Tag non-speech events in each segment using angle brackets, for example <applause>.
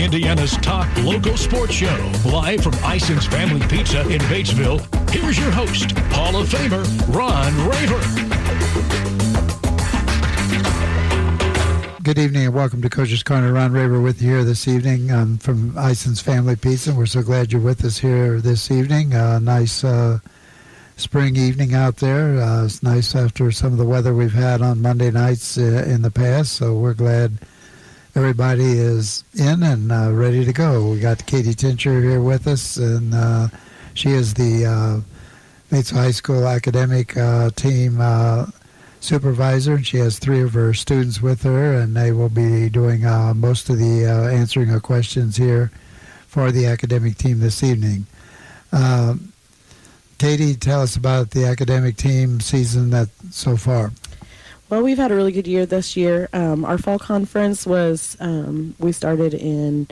Indiana's top local sports show, live from Ison's Family Pizza in Batesville. Here's your host, Hall of Famer Ron Raver. Good evening and welcome to Coach's Corner. Ron Raver with you here this evening um, from Ison's Family Pizza. We're so glad you're with us here this evening. Uh, nice uh, spring evening out there. Uh, it's nice after some of the weather we've had on Monday nights uh, in the past, so we're glad everybody is in and uh, ready to go. We got Katie Tincher here with us, and uh, she is the uh, Batesville High School academic uh, team uh, supervisor, and she has three of her students with her, and they will be doing uh, most of the answering of questions here for the academic team this evening. Katie, tell us about the academic team season that so far. Well, we've had a really good year this year. Um, our fall conference was, um, we started in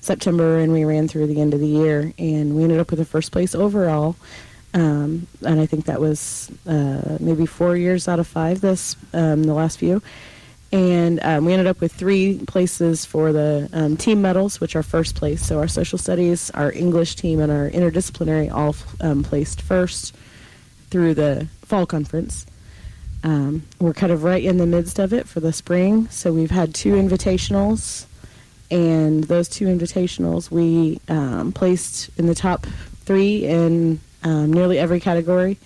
September and we ran through the end of the year, and we ended up with a first place overall. Um, and I think that was uh, maybe four years out of five this um, the last few. And um, we ended up with three places for the um, team medals, which are first place. So our social studies, our English team, and our interdisciplinary all placed first through the fall conference. Um, we're kind of right in the midst of it for the spring. So we've had two invitationals, and those two invitationals we um, placed in the top three in um, nearly every category.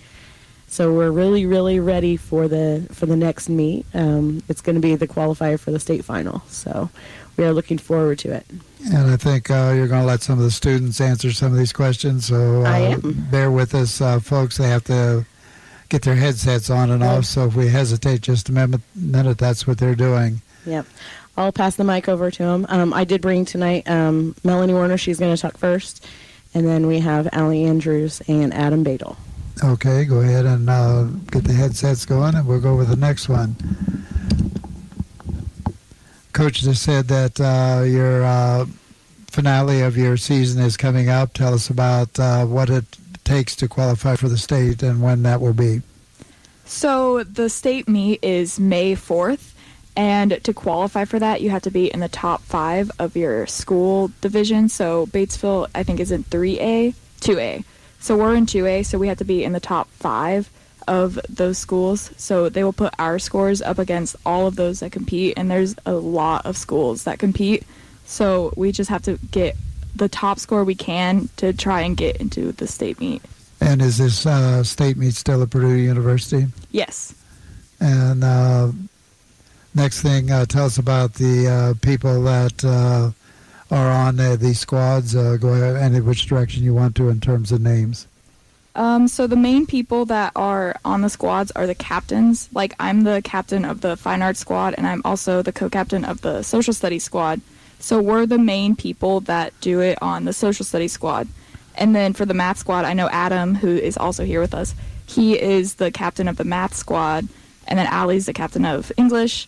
So we're really, really ready for the for the next meet. Um, it's going to be the qualifier for the state final. So we are looking forward to it. And I think uh, you're going to let some of the students answer some of these questions. So uh, bear with us, uh, folks. They have to get their headsets on and off. So if we hesitate just a minute, minute that's what they're doing. Yep. I'll pass the mic over to him. Um, I did bring tonight um, Melanie Warner. She's going to talk first. And then we have Allie Andrews and Adam Badel. Okay, go ahead and uh, get the headsets going, and we'll go with the next one. Coach just said that uh, your uh, finale of your season is coming up. Tell us about uh, what it takes to qualify for the state and when that will be. So the state meet is May 4th, and to qualify for that, you have to be in the top five of your school division. So Batesville, I think, is in 3A, 2A. So we're in 2A, so we have to be in the top five of those schools. So they will put our scores up against all of those that compete, and there's a lot of schools that compete. So we just have to get the top score we can to try and get into the state meet. And is this uh, state meet still at Purdue University? Yes. And uh, next thing, uh, tell us about the uh, people that uh, are on uh, these squads. Uh, go ahead, any which direction you want to in terms of names. Um, so the main people that are on the squads are the captains. Like I'm the captain of the fine arts squad, and I'm also the co-captain of the social studies squad. So we're the main people that do it on the social studies squad. And then for the math squad, I know Adam, who is also here with us. He is the captain of the math squad, and then Allie's the captain of English,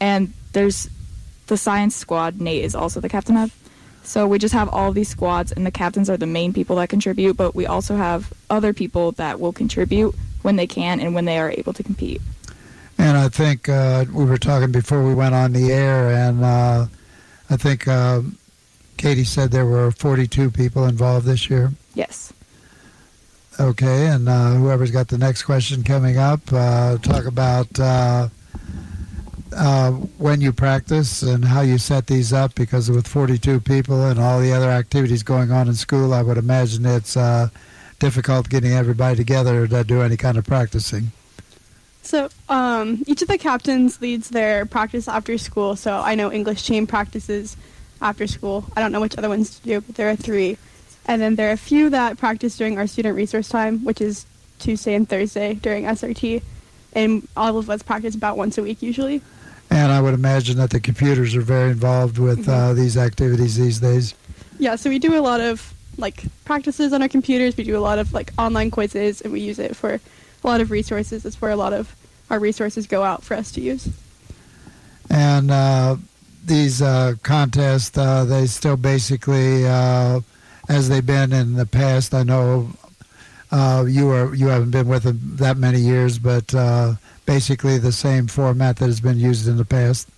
and there's the science squad. Nate is also the captain of. So we just have all these squads, and the captains are the main people that contribute, but we also have other people that will contribute when they can and when they are able to compete. And I think uh, we were talking before we went on the air, and uh, I think uh, Katie said there were 42 people involved this year. Yes. Okay, and uh, whoever's got the next question coming up, uh, talk about uh, uh, when you practice and how you set these up. Because with 42 people and all the other activities going on in school, I would imagine it's uh, difficult getting everybody together to do any kind of practicing. So um, each of the captains leads their practice after school. So I know English team practices after school. I don't know which other ones to do, but there are three. And then there are a few that practice during our student resource time, which is Tuesday and Thursday during SRT. And all of us practice about once a week usually. And I would imagine that the computers are very involved with uh, these activities these days. Yeah, so we do a lot of like practices on our computers. We do a lot of like online quizzes, and we use it for a lot of resources. That's where a lot of our resources go out for us to use. And uh, these uh, contests, uh, they still basically, uh, as they've been in the past. I know uh, you are you haven't been with them that many years, but uh, basically the same format that has been used in the past.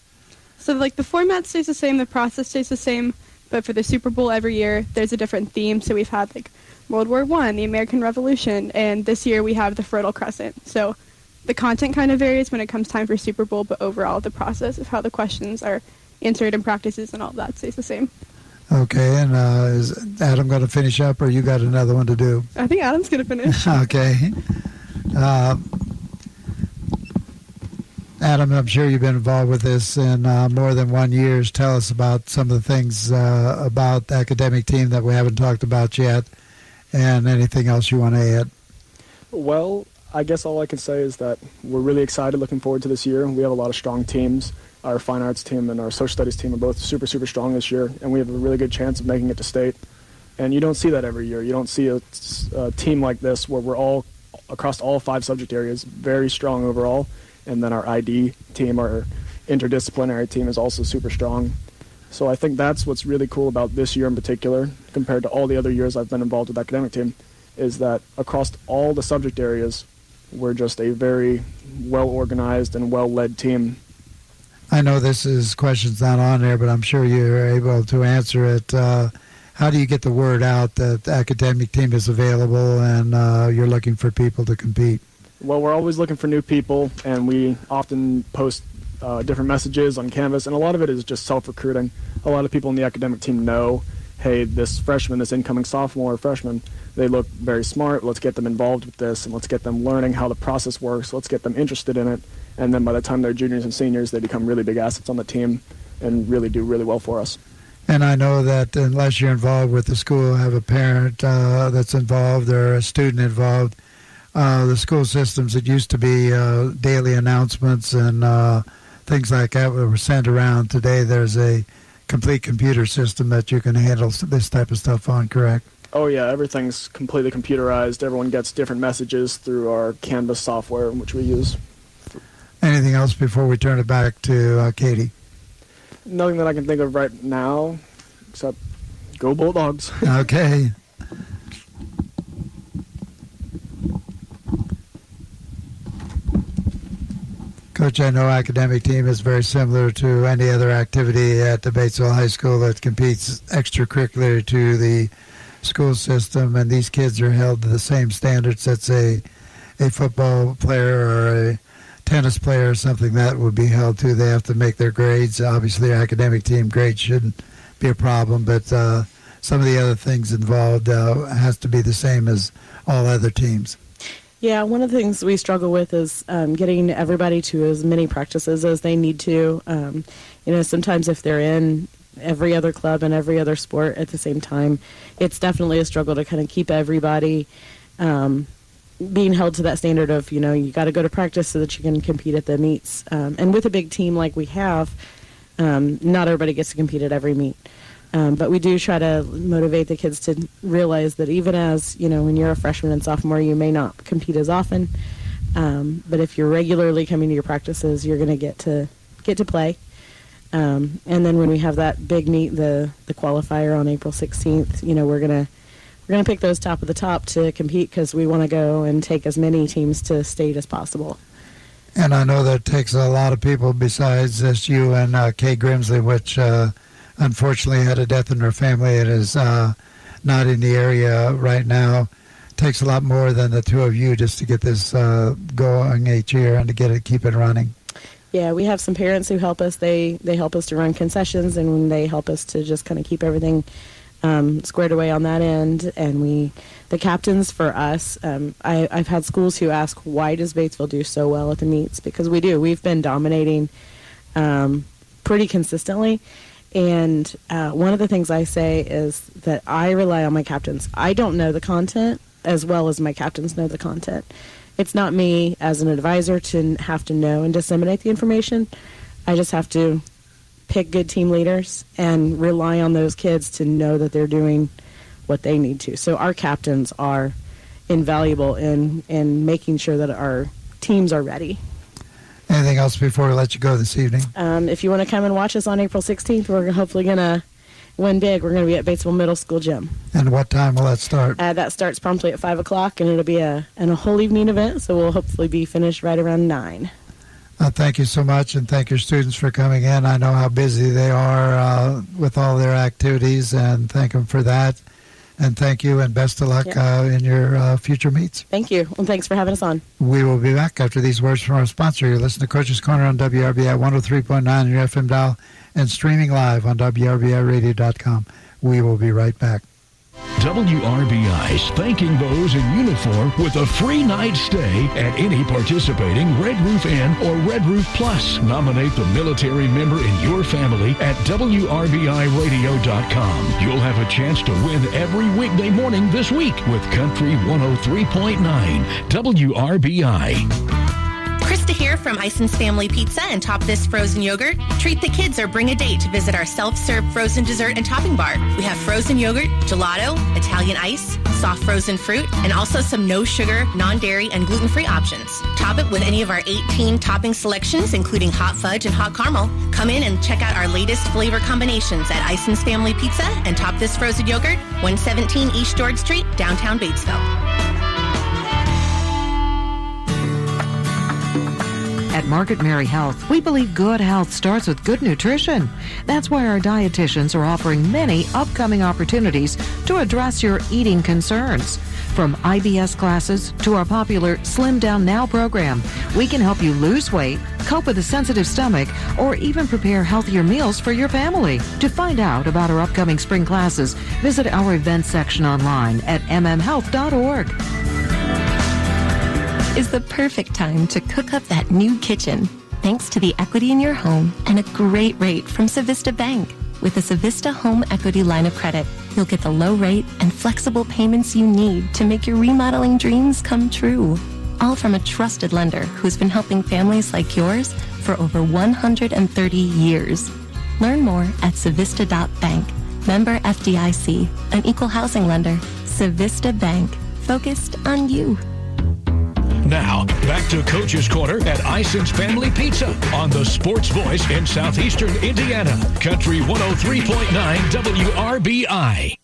So like the format stays the same, the process stays the same, But for the Super Bowl every year, there's a different theme. So we've had like World War One, the American Revolution, and this year we have the Fertile Crescent. So the content kind of varies when it comes time for Super Bowl, but overall the process of how the questions are answered and practices and all that stays the same. Okay, and uh, is Adam going to finish up, or you got another one to do? I think Adam's going to finish. <laughs> okay. Uh, Adam, I'm sure you've been involved with this in uh, more than one years. Tell us about some of the things uh, about the academic team that we haven't talked about yet, and anything else you want to add. Well, I guess all I can say is that we're really excited, looking forward to this year. We have a lot of strong teams. Our fine arts team and our social studies team are both super, super strong this year, and we have a really good chance of making it to state. And you don't see that every year. You don't see a, a team like this where we're all across all five subject areas very strong overall and then our ID team, our interdisciplinary team, is also super strong. So I think that's what's really cool about this year in particular, compared to all the other years I've been involved with academic team, is that across all the subject areas, we're just a very well organized and well led team. I know this is questions not on there, but I'm sure you're able to answer it. Uh, how do you get the word out that the academic team is available and uh, you're looking for people to compete? Well, we're always looking for new people, and we often post uh, different messages on Canvas, and a lot of it is just self recruiting. A lot of people in the academic team know, hey, this freshman, this incoming sophomore freshman, they look very smart. Let's get them involved with this, and let's get them learning how the process works. Let's get them interested in it, and then by the time they're juniors and seniors, they become really big assets on the team and really do really well for us. And I know that unless you're involved with the school, have a parent uh, that's involved or a student involved, uh, the school systems. It used to be uh, daily announcements and uh, things like that were sent around. Today, there's a complete computer system that you can handle this type of stuff on. Correct? Oh yeah, everything's completely computerized. Everyone gets different messages through our Canvas software, which we use. Anything else before we turn it back to uh, Katie? Nothing that I can think of right now, except go Bulldogs. okay. <laughs> Coach, I know academic team is very similar to any other activity at the Batesville High School that competes extracurricular to the school system, and these kids are held to the same standards that say a football player or a tennis player or something that would be held to. They have to make their grades. Obviously, academic team grades shouldn't be a problem, but uh, some of the other things involved uh, has to be the same as all other teams. Yeah, one of the things we struggle with is um, getting everybody to as many practices as they need to. Um, you know, sometimes if they're in every other club and every other sport at the same time, it's definitely a struggle to kind of keep everybody um, being held to that standard of, you know, you got to go to practice so that you can compete at the meets. Um, and with a big team like we have, um, not everybody gets to compete at every meet. Um, but we do try to motivate the kids to realize that even as you know, when you're a freshman and sophomore, you may not compete as often. Um, but if you're regularly coming to your practices, you're going to get to get to play. Um, and then when we have that big meet, the the qualifier on April 16th, you know, we're gonna we're gonna pick those top of the top to compete because we want to go and take as many teams to state as possible. And I know that takes a lot of people besides just you and uh, Kay Grimsley, which. Uh, unfortunately had a death in her family and is uh, not in the area right now. takes a lot more than the two of you just to get this uh, going each year and to get it keep it running. Yeah, we have some parents who help us. They they help us to run concessions and they help us to just kind of keep everything um, squared away on that end. And we, the captains for us, um, I, I've had schools who ask, why does Batesville do so well at the meets? Because we do. We've been dominating um, pretty consistently. And uh, one of the things I say is that I rely on my captains. I don't know the content as well as my captains know the content. It's not me as an advisor to have to know and disseminate the information. I just have to pick good team leaders and rely on those kids to know that they're doing what they need to. So our captains are invaluable in in making sure that our teams are ready Anything else before we let you go this evening? Um, if you want to come and watch us on April 16th, we're hopefully going to win big. We're going to be at Batesville Middle School Gym. And what time will that start? Uh, that starts promptly at 5 o'clock, and it'll be a, and a whole evening event, so we'll hopefully be finished right around 9. Uh, thank you so much, and thank your students for coming in. I know how busy they are uh, with all their activities, and thank them for that. And thank you, and best of luck Yeah. uh, in your uh, future meets. Thank you. And thanks for having us on. We will be back after these words from our sponsor. You're listening to Coach's Corner on WRBI 103.9 on your FM dial and streaming live on WRBIRadio.com. We will be right back. WRBI's thanking those in uniform with a free night stay at any participating Red Roof Inn or Red Roof Plus. Nominate the military member in your family at WRBIRadio.com. You'll have a chance to win every weekday morning this week with Country 103.9 WRBI. Here from Ison's Family Pizza and Top This Frozen Yogurt. Treat the kids or bring a date to visit our self-serve frozen dessert and topping bar. We have frozen yogurt, gelato, Italian ice, soft frozen fruit, and also some no sugar, non-dairy, and gluten-free options. Top it with any of our 18 topping selections, including hot fudge and hot caramel. Come in and check out our latest flavor combinations at Ison's Family Pizza and Top This Frozen Yogurt, 117 East George Street, downtown Batesville. At Margaret Mary Health, we believe good health starts with good nutrition. That's why our dietitians are offering many upcoming opportunities to address your eating concerns. From IBS classes to our popular Slim Down Now program, we can help you lose weight, cope with a sensitive stomach, or even prepare healthier meals for your family. To find out about our upcoming spring classes, visit our events section online at mmhealth.org. is the perfect time to cook up that new kitchen. Thanks to the equity in your home and a great rate from Civista Bank. With the Civista Home Equity line of credit, you'll get the low rate and flexible payments you need to make your remodeling dreams come true. All from a trusted lender who's been helping families like yours for over 130 years. Learn more at Civista.bank. Member FDIC, an equal housing lender. Civista Bank, focused on you. Now, back to Coach's Corner at Ison's Family Pizza on the Sports Voice in Southeastern Indiana. Country 103.9 WRBI.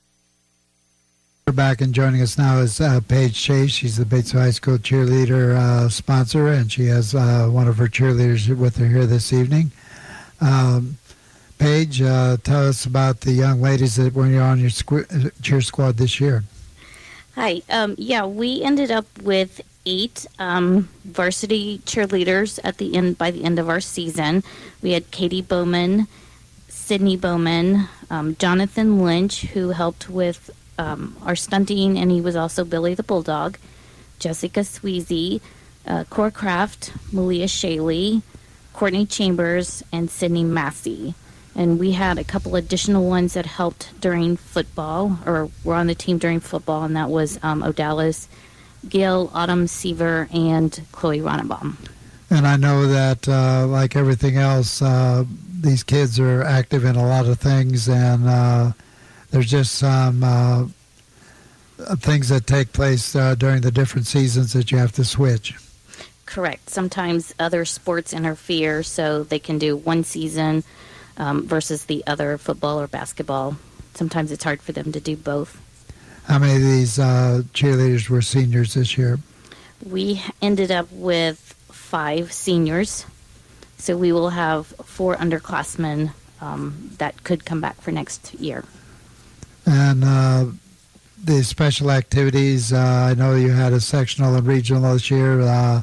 We're back and joining us now is uh, Paige Chase. She's the Bates High School cheerleader uh, sponsor, and she has uh, one of her cheerleaders with her here this evening. Um, Paige, uh, tell us about the young ladies that were on your squ- cheer squad this year. Hi. Um, yeah, we ended up with eight um, varsity cheerleaders at the end by the end of our season. We had Katie Bowman, Sydney Bowman, um, Jonathan Lynch, who helped with um, our stunting, and he was also Billy the Bulldog. Jessica Sweezy, uh, Cora Kraft, Malia Shaley, Courtney Chambers, and Sydney Massey. And we had a couple additional ones that helped during football, or were on the team during football, and that was um, Odalis, Gail, Autumn Seaver, and Chloe Ronnebaum. And I know that, uh, like everything else, uh, these kids are active in a lot of things, and uh, there's just some uh, things that take place uh, during the different seasons that you have to switch. Correct. Sometimes other sports interfere, so they can do one season um, versus the other, football or basketball. Sometimes it's hard for them to do both. How many of these uh, cheerleaders were seniors this year? We ended up with five seniors, so we will have four underclassmen um, that could come back for next year. And uh, the special activities, uh, I know you had a sectional and regional this year. Uh,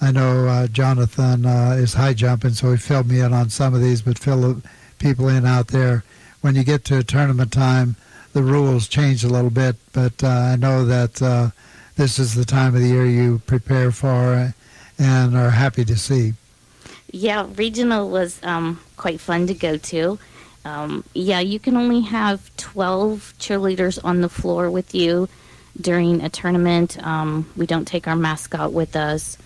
I know uh, Jonathan uh, is high jumping, so he filled me in on some of these, but fill the people in out there. When you get to tournament time, the rules change a little bit, but uh, I know that uh, this is the time of the year you prepare for and are happy to see. Yeah, regional was um, quite fun to go to. Um, yeah, you can only have 12 cheerleaders on the floor with you during a tournament. Um, we don't take our mascot with us.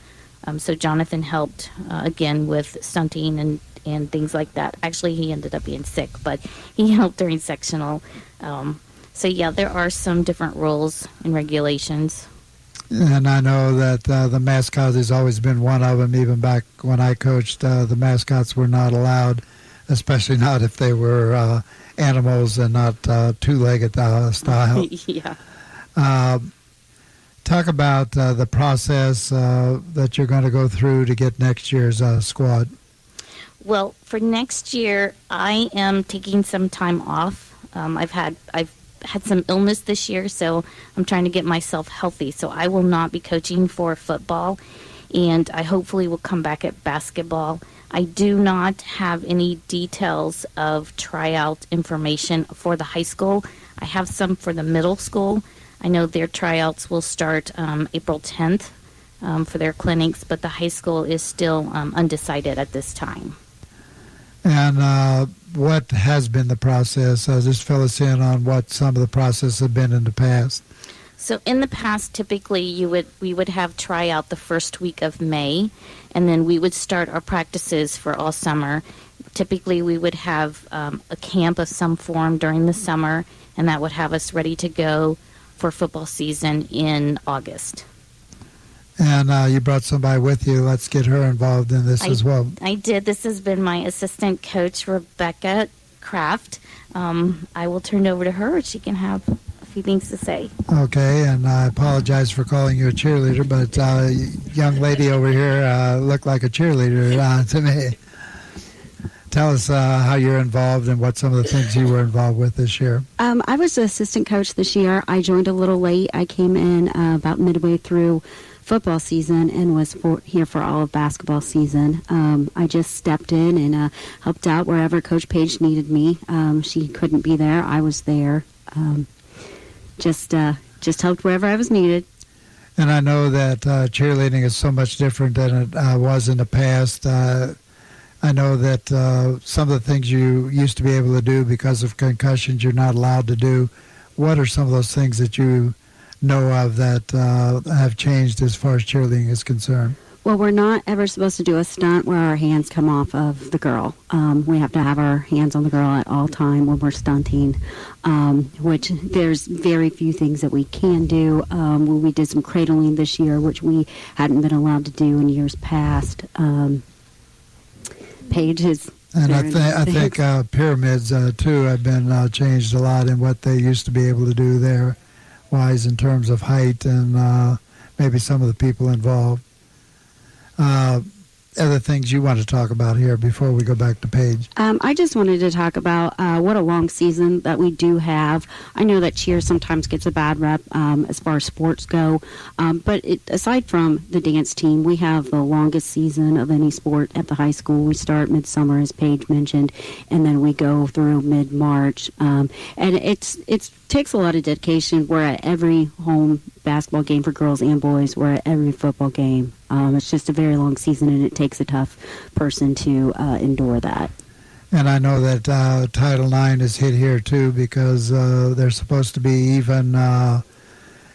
Um, so Jonathan helped uh, again with stunting and, and things like that. Actually, he ended up being sick, but he <laughs> helped during sectional. Um, so, yeah, there are some different rules and regulations. And I know that uh, the mascot has always been one of them. Even back when I coached, uh, the mascots were not allowed, especially <laughs> not if they were uh, animals and not uh, two-legged uh, style. <laughs> yeah. Uh, Talk about uh, the process uh, that you're going to go through to get next year's uh, squad. Well, for next year, I am taking some time off. Um, I've had I've had some illness this year, so I'm trying to get myself healthy. So I will not be coaching for football, and I hopefully will come back at basketball. I do not have any details of tryout information for the high school. I have some for the middle school. I know their tryouts will start um, April 10th um, for their clinics, but the high school is still um, undecided at this time. And uh, what has been the process? Uh, just fill us in on what some of the process have been in the past. So in the past, typically you would we would have tryout the first week of May, and then we would start our practices for all summer. Typically, we would have um, a camp of some form during the summer, and that would have us ready to go for football season in August. And uh, you brought somebody with you. Let's get her involved in this I, as well. I did. This has been my assistant coach, Rebecca Kraft. Um, I will turn it over to her. She can have a few things to say. Okay, and I apologize for calling you a cheerleader, but uh, young lady over here uh, looked like a cheerleader uh, <laughs> to me. Tell us uh, how you're involved and what some of the things you were involved with this year. Um, I was the assistant coach this year. I joined a little late. I came in uh, about midway through football season and was for, here for all of basketball season. Um, I just stepped in and uh, helped out wherever Coach Paige needed me. Um, she couldn't be there. I was there. Um, just uh, just helped wherever I was needed. And I know that uh, cheerleading is so much different than it uh, was in the past. Uh, I know that uh, some of the things you used to be able to do because of concussions, you're not allowed to do. What are some of those things that you know of that uh, have changed as far as cheerleading is concerned? Well, we're not ever supposed to do a stunt where our hands come off of the girl. Um, we have to have our hands on the girl at all time when we're stunting. Um, which there's very few things that we can do. Um, we did some cradling this year, which we hadn't been allowed to do in years past. Um, Paige is. And I, th- I think uh, pyramids uh, too have been uh, changed a lot in what they used to be able to do there, wise in terms of height and uh, maybe some of the people involved. Uh, other things you want to talk about here before we go back to Paige? Um, I just wanted to talk about uh, what a long season that we do have. I know that cheer sometimes gets a bad rep um, as far as sports go, um, but it, aside from the dance team, we have the longest season of any sport at the high school. We start midsummer, as Paige mentioned, and then we go through mid March, um, and it's it's takes a lot of dedication. We're at every home basketball game for girls and boys. We're at every football game. Um, it's just a very long season, and it takes a tough person to uh, endure that. And I know that uh, Title IX is hit here too because uh, there's supposed to be even uh,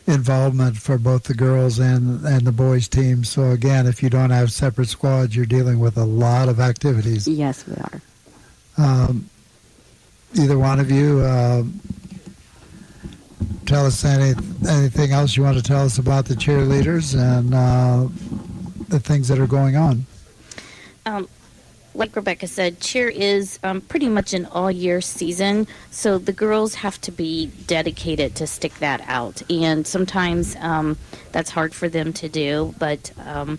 involvement for both the girls and, and the boys teams. So again, if you don't have separate squads, you're dealing with a lot of activities. Yes, we are. Um, either one of you, uh, tell us any, anything else you want to tell us about the cheerleaders and uh, the things that are going on. Um, like Rebecca said, cheer is um, pretty much an all year season, so the girls have to be dedicated to stick that out. And sometimes um, that's hard for them to do. But um,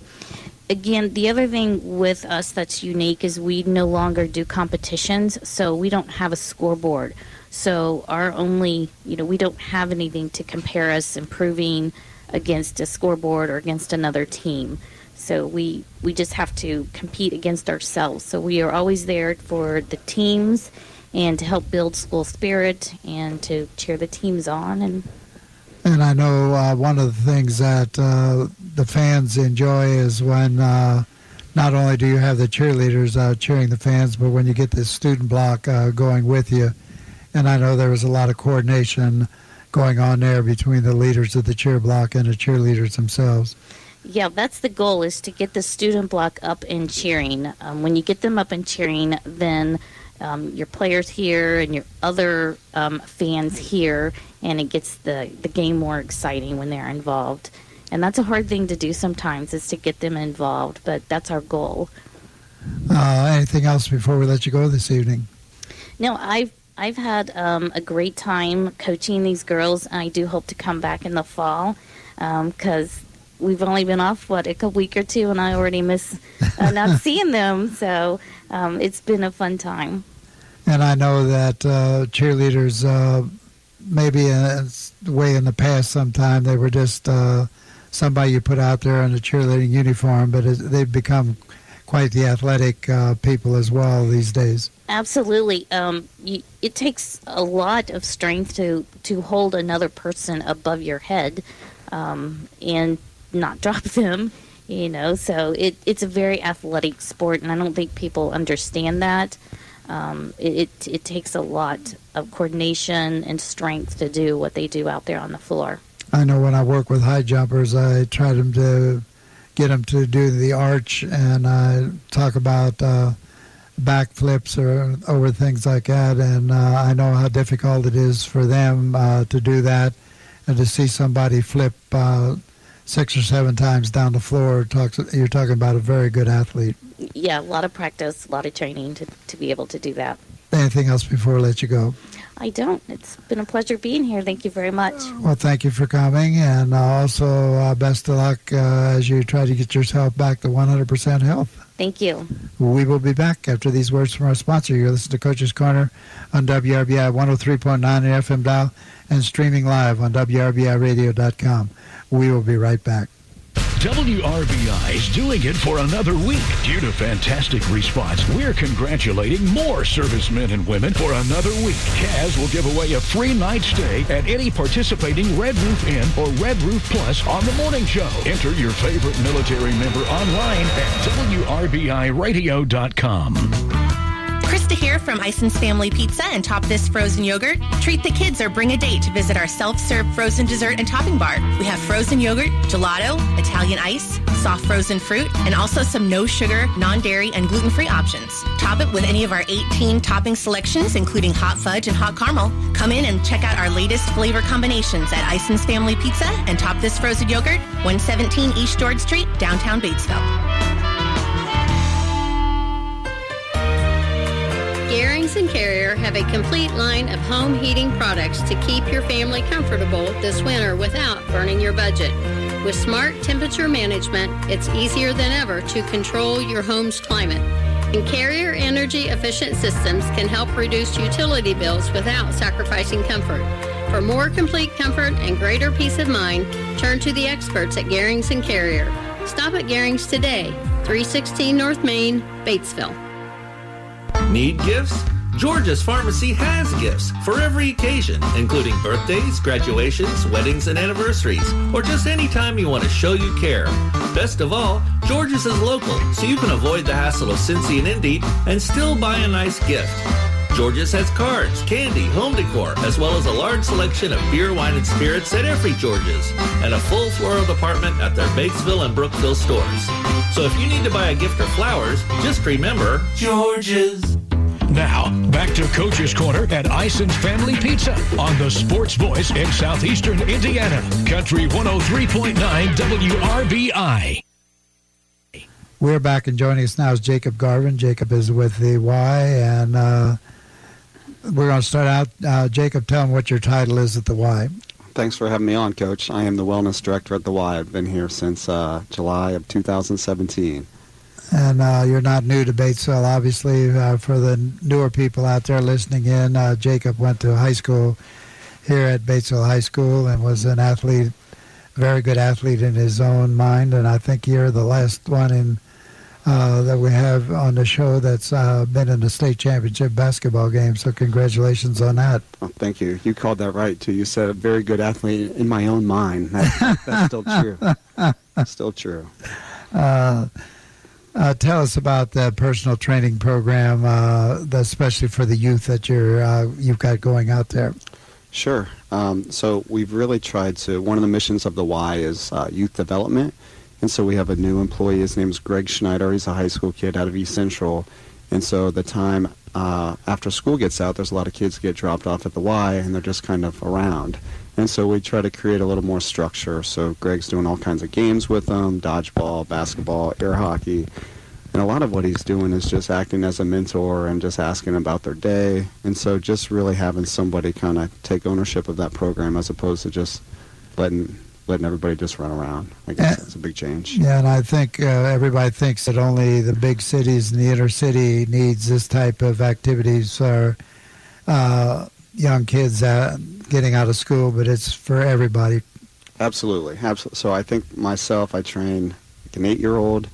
again, the other thing with us that's unique is we no longer do competitions, so we don't have a scoreboard. So our only, you know, we don't have anything to compare us improving against a scoreboard or against another team. So we we just have to compete against ourselves. So we are always there for the teams and to help build school spirit and to cheer the teams on and and I know uh, one of the things that uh, the fans enjoy is when uh, not only do you have the cheerleaders uh, cheering the fans, but when you get the student block uh, going with you. And I know there was a lot of coordination going on there between the leaders of the cheer block and the cheerleaders themselves. Yeah, that's the goal is to get the student block up and cheering. Um, when you get them up and cheering, then um, your players here and your other um, fans here, and it gets the, the game more exciting when they're involved. And that's a hard thing to do sometimes is to get them involved, but that's our goal. Uh, anything else before we let you go this evening? No, I've I've had um, a great time coaching these girls, and I do hope to come back in the fall because we've only been off what a week or two, and I already miss uh, not <laughs> seeing them. So um, it's been a fun time. And I know that uh, cheerleaders, uh, maybe a way in the past, sometime they were just uh, somebody you put out there in a cheerleading uniform, but it, they've become quite the athletic uh, people as well these days. Absolutely. Um, you, it takes a lot of strength to, to hold another person above your head um, and not <laughs> drop them, you know. So it, it's a very athletic sport, and I don't think people understand that. Um, it, it, it takes a lot of coordination and strength to do what they do out there on the floor. I know when I work with high jumpers, I try them to get them to do the arch, and I talk about uh, backflips or over things like that. And uh, I know how difficult it is for them uh, to do that, and to see somebody flip uh, six or seven times down the floor. Talks, you're talking about a very good athlete. Yeah, a lot of practice, a lot of training to, to be able to do that. Anything else before I let you go? I don't. It's been a pleasure being here. Thank you very much. Well, thank you for coming, and uh, also uh, best of luck uh, as you try to get yourself back to 100% health. Thank you. We will be back after these words from our sponsor. You're listening to Coach's Corner on WRBI 103.9 FM dial and streaming live on WRBIRadio.com. We will be right back. WRBI is doing it for another week. Due to fantastic response, we're congratulating more servicemen and women for another week. Kaz will give away a free night stay at any participating Red Roof Inn or Red Roof Plus on the morning show. Enter your favorite military member online at WRBIRadio.com. Krista here from Ison's Family Pizza and Top This Frozen Yogurt. Treat the kids or bring a date to visit our self-serve frozen dessert and topping bar. We have frozen yogurt, gelato, Italian ice, soft frozen fruit, and also some no sugar, non-dairy, and gluten-free options. Top it with any of our 18 topping selections, including hot fudge and hot caramel. Come in and check out our latest flavor combinations at Ison's Family Pizza and Top This Frozen Yogurt, 117 East George Street, downtown Batesville. Garings and Carrier have a complete line of home heating products to keep your family comfortable this winter without burning your budget. With smart temperature management, it's easier than ever to control your home's climate. And Carrier energy efficient systems can help reduce utility bills without sacrificing comfort. For more complete comfort and greater peace of mind, turn to the experts at Garings and Carrier. Stop at Garings today, 316 North Main, Batesville. Need gifts? George's Pharmacy has gifts for every occasion, including birthdays, graduations, weddings, and anniversaries, or just any time you want to show you care. Best of all, George's is local, so you can avoid the hassle of Cincy and Indy and still buy a nice gift. George's has cards, candy, home decor, as well as a large selection of beer, wine, and spirits at every George's, and a full floral department at their Batesville and Brookville stores. So if you need to buy a gift or flowers, just remember George's. Now, back to Coach's Corner at Ison's Family Pizza on the Sports Voice in Southeastern Indiana. Country 103.9 WRBI. We're back and joining us now is Jacob Garvin. Jacob is with the Y, and uh, we're going to start out. Uh, Jacob, tell them what your title is at the Y. Thanks for having me on, Coach. I am the Wellness Director at the Y. I've been here since uh, July of 2017. And uh, you're not new to Batesville, obviously. Uh, for the newer people out there listening in, uh, Jacob went to high school here at Batesville High School and was an athlete, very good athlete in his own mind. And I think you're the last one in uh, that we have on the show that's uh, been in the state championship basketball game. So congratulations on that. Oh, thank you. You called that right too. You said a very good athlete in my own mind. That, that's still true. <laughs> still true. Uh, tell us about the personal training program, uh, especially for the youth that you're uh, you've got going out there. Sure. Um, so we've really tried to. One of the missions of the Y is uh, youth development, and so we have a new employee. His name is Greg Schneider. He's a high school kid out of East Central, and so the time uh, after school gets out, there's a lot of kids get dropped off at the Y, and they're just kind of around. And so we try to create a little more structure. So Greg's doing all kinds of games with them: dodgeball, basketball, air hockey. And a lot of what he's doing is just acting as a mentor and just asking about their day. And so just really having somebody kind of take ownership of that program as opposed to just letting letting everybody just run around. I guess that's a big change. Yeah, and I think uh, everybody thinks that only the big cities and the inner city needs this type of activities Or, uh, young kids uh, getting out of school, but it's for everybody. Absolutely, absolutely. So I think myself, I train like an eight-year-old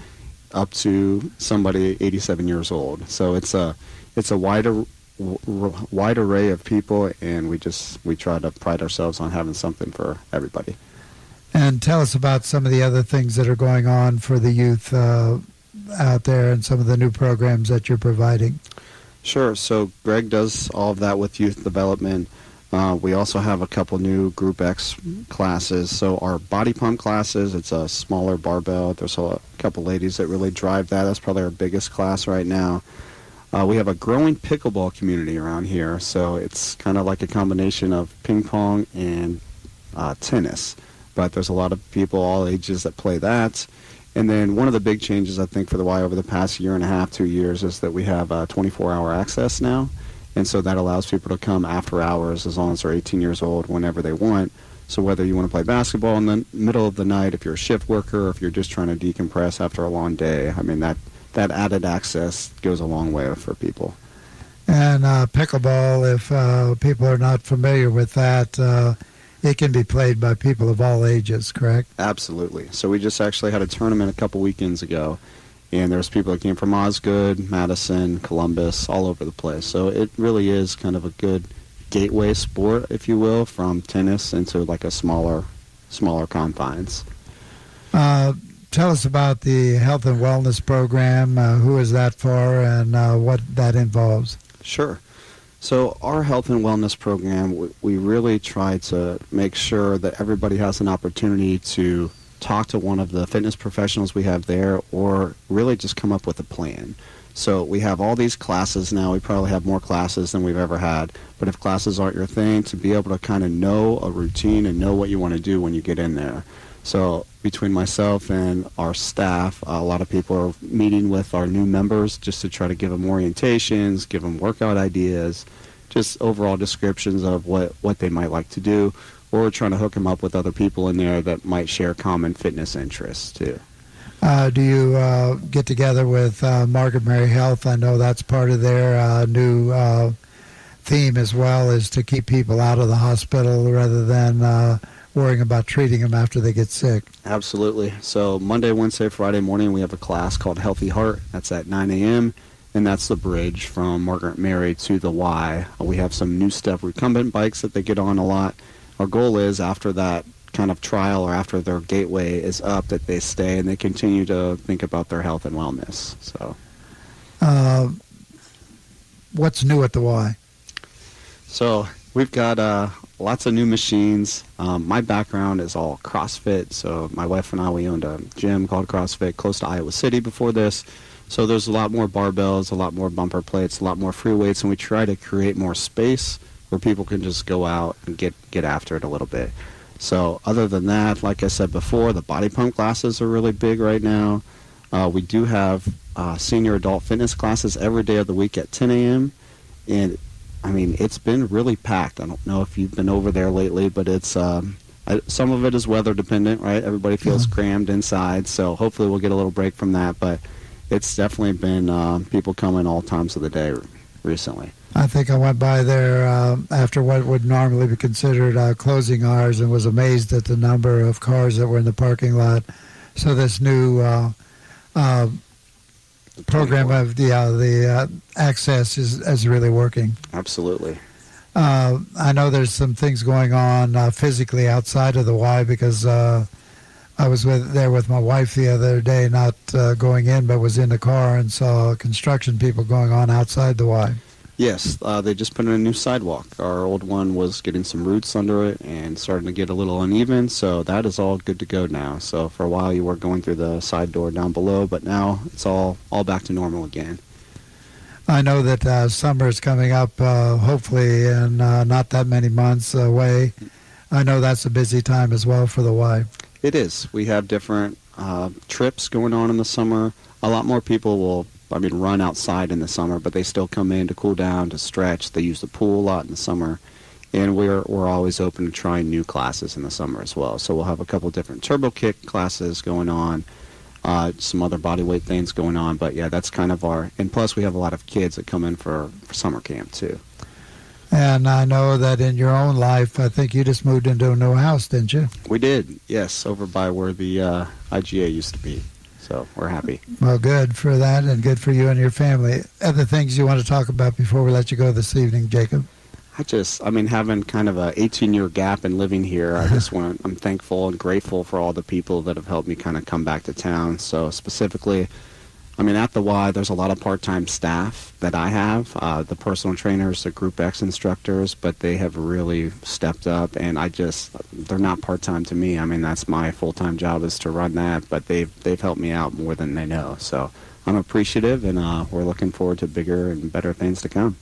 up to somebody 87 years old. So it's a it's a wider wide array of people, and we just we try to pride ourselves on having something for everybody. And tell us about some of the other things that are going on for the youth uh, out there and some of the new programs that you're providing. Sure. So Greg does all of that with youth development. Uh, we also have a couple new Group X classes. So our body pump classes, it's a smaller barbell. There's a couple ladies that really drive that. That's probably our biggest class right now. Uh, we have a growing pickleball community around here. So it's kind of like a combination of ping pong and uh, tennis. But there's a lot of people all ages that play that. And then one of the big changes I think for the Y over the past year and a half, two years, is that we have uh, 24-hour access now, and so that allows people to come after hours as long as they're 18 years old, whenever they want. So whether you want to play basketball in the middle of the night, if you're a shift worker, or if you're just trying to decompress after a long day, I mean that that added access goes a long way for people. And uh, pickleball, if uh, people are not familiar with that, uh, it can be played by people of all ages, correct? Absolutely. So we just actually had a tournament a couple weekends ago, and there was people that came from Osgood, Madison, Columbus, all over the place. So it really is kind of a good gateway sport, if you will, from tennis into like a smaller, smaller confines. Uh, tell us about the health and wellness program. Uh, who is that for, and uh, what that involves? Sure. So our health and wellness program, we, really try to make sure that everybody has an opportunity to talk to one of the fitness professionals we have there, or really just come up with a plan. So we have all these classes now. We probably have more classes than we've ever had. But if classes aren't your thing, to be able to kind of know a routine and know what you want to do when you get in there. So between myself and our staff, a lot of people are meeting with our new members just to try to give them orientations, give them workout ideas, just overall descriptions of what, what they might like to do. Or trying to hook them up with other people in there that might share common fitness interests too. Uh, do you uh, get together with uh, Margaret Mary Health? I know that's part of their uh, new uh, theme as well, is to keep people out of the hospital rather than uh, worrying about treating them after they get sick. Absolutely. So Monday, Wednesday, Friday morning, we have a class called Healthy Heart. That's at 9 a.m. And that's the bridge from Margaret Mary to the Y. We have some new step recumbent bikes that they get on a lot. Our goal is after that kind of trial or after their gateway is up that they stay and they continue to think about their health and wellness. So Uh, what's new at the Y? So we've got uh, lots of new machines. Um, my background is all CrossFit. So my wife and I we owned a gym called CrossFit close to Iowa City before this. So there's a lot more barbells, a lot more bumper plates, a lot more free weights, and we try to create more space where people can just go out and get get after it a little bit. So other than that, like I said before, the body pump classes are really big right now. Uh, we do have uh, senior adult fitness classes every day of the week at 10 a.m. And I mean, it's been really packed. I don't know if you've been over there lately, but it's um, I, some of it is weather dependent, right? Everybody feels crammed inside, so hopefully we'll get a little break from that. But it's definitely been uh, people coming all times of the day recently. I think I went by there uh, after what would normally be considered uh, closing hours and was amazed at the number of cars that were in the parking lot. So this new uh, uh, program of the uh, the uh, access is is really working. Absolutely. Uh, I know there's some things going on uh, physically outside of the Y because uh, I was with, there with my wife the other day, not uh, going in, but was in the car and saw construction people going on outside the Y. Yes, uh, they just put in a new sidewalk. Our old one was getting some roots under it and starting to get a little uneven, so that is all good to go now. So for a while you were going through the side door down below, but now it's all all back to normal again. I know that uh, summer is coming up, uh, hopefully, in uh, not that many months away. I know that's a busy time as well for the Y. It is. We have different uh, trips going on in the summer. a lot more people will, I mean, run outside in the summer, but they still come in to cool down, to stretch. They use the pool a lot in the summer. And we're, we're always open to trying new classes in the summer as well. So we'll have a couple different turbo kick classes going on, uh, some other body weight things going on. But yeah, that's kind of our, and plus we have a lot of kids that come in for, for summer camp too. And I know that in your own life, I think you just moved into a new house, didn't you? We did, yes, over by where the uh, IGA used to be. So we're happy. Well, good for that, and good for you and your family. Other things you want to talk about before we let you go this evening, Jacob? I just, I mean, having kind of a 18 year gap in living here, I just <laughs> want, I'm thankful and grateful for all the people that have helped me kind of come back to town. So specifically, I mean, at the Y, there's a lot of part-time staff that I have, uh, the personal trainers, the Group X instructors, but they have really stepped up, and I just, they're not part-time to me. I mean, that's my full-time job is to run that, but they've they've helped me out more than they know. So I'm appreciative, and uh, we're looking forward to bigger and better things to come.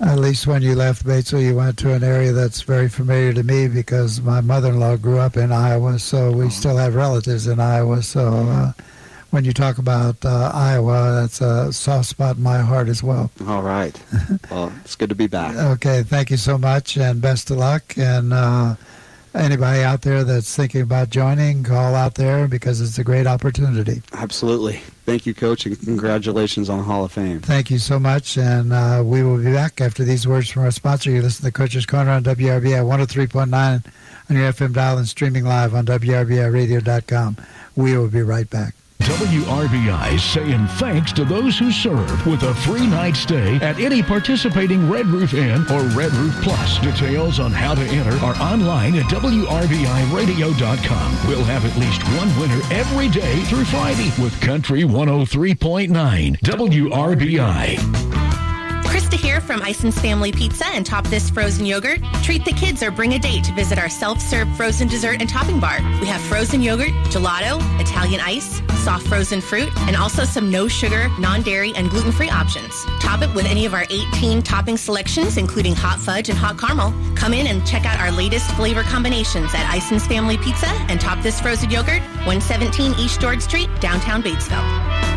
At least when you left Batesville, you went to an area that's very familiar to me because my mother-in-law grew up in Iowa, so we still have relatives in Iowa. So uh, when you talk about uh, Iowa, that's a soft spot in my heart as well. All right. <laughs> well, it's good to be back. Okay, thank you so much, and best of luck. And uh, anybody out there that's thinking about joining, call out there because it's a great opportunity. Absolutely. Thank you, Coach, and congratulations on the Hall of Fame. Thank you so much, and uh, we will be back after these words from our sponsor. You listen to Coach's Corner on WRBI 103.9 on your FM dial and streaming live on WRBIRadio.com. We will be right back. WRBI saying thanks to those who serve with a free night stay at any participating Red Roof Inn or Red Roof Plus. Details on how to enter are online at WRBIRadio.com. We'll have at least one winner every day through Friday with Country 103.9 WRBI. Krista here from Ison's Family Pizza and Top This Frozen Yogurt. Treat the kids or bring a date to visit our self-serve frozen dessert and topping bar. We have frozen yogurt, gelato, Italian ice, soft frozen fruit, and also some no sugar, non-dairy, and gluten-free options. Top it with any of our 18 topping selections, including hot fudge and hot caramel. Come in and check out our latest flavor combinations at Ison's Family Pizza and Top This Frozen Yogurt, 117 East George Street, downtown Batesville.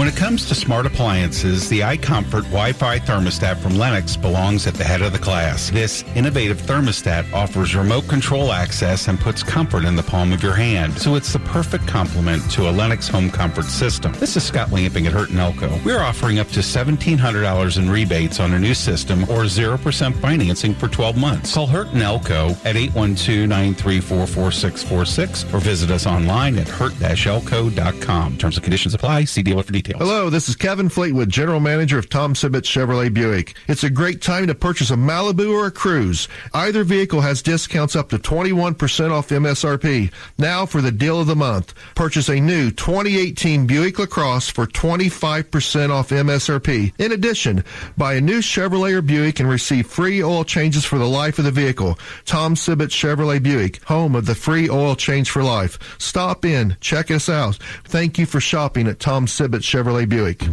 When it comes to smart appliances, the iComfort Wi-Fi thermostat from Lennox belongs at the head of the class. This innovative thermostat offers remote control access and puts comfort in the palm of your hand, so it's the perfect complement to a Lennox home comfort system. This is Scott Lamping at Hurt and Elko. We're offering up to $1,700 in rebates on a new system or 0% financing for 12 months. Call Hurt and Elko at 812-934-4646 or visit us online at hurt-elko.com. Terms and conditions apply. See dealer for details. Hello, this is Kevin Fleetwood, General Manager of Tom Sibbett Chevrolet Buick. It's a great time to purchase a Malibu or a Cruze. Either vehicle has discounts up to 21% off MSRP. Now for the deal of the month. Purchase a new 2018 Buick LaCrosse for 25% off MSRP. In addition, buy a new Chevrolet or Buick and receive free oil changes for the life of the vehicle. Tom Sibbett Chevrolet Buick, home of the free oil change for life. Stop in, check us out. Thank you for shopping at Tom Sibbett Chevrolet Buick.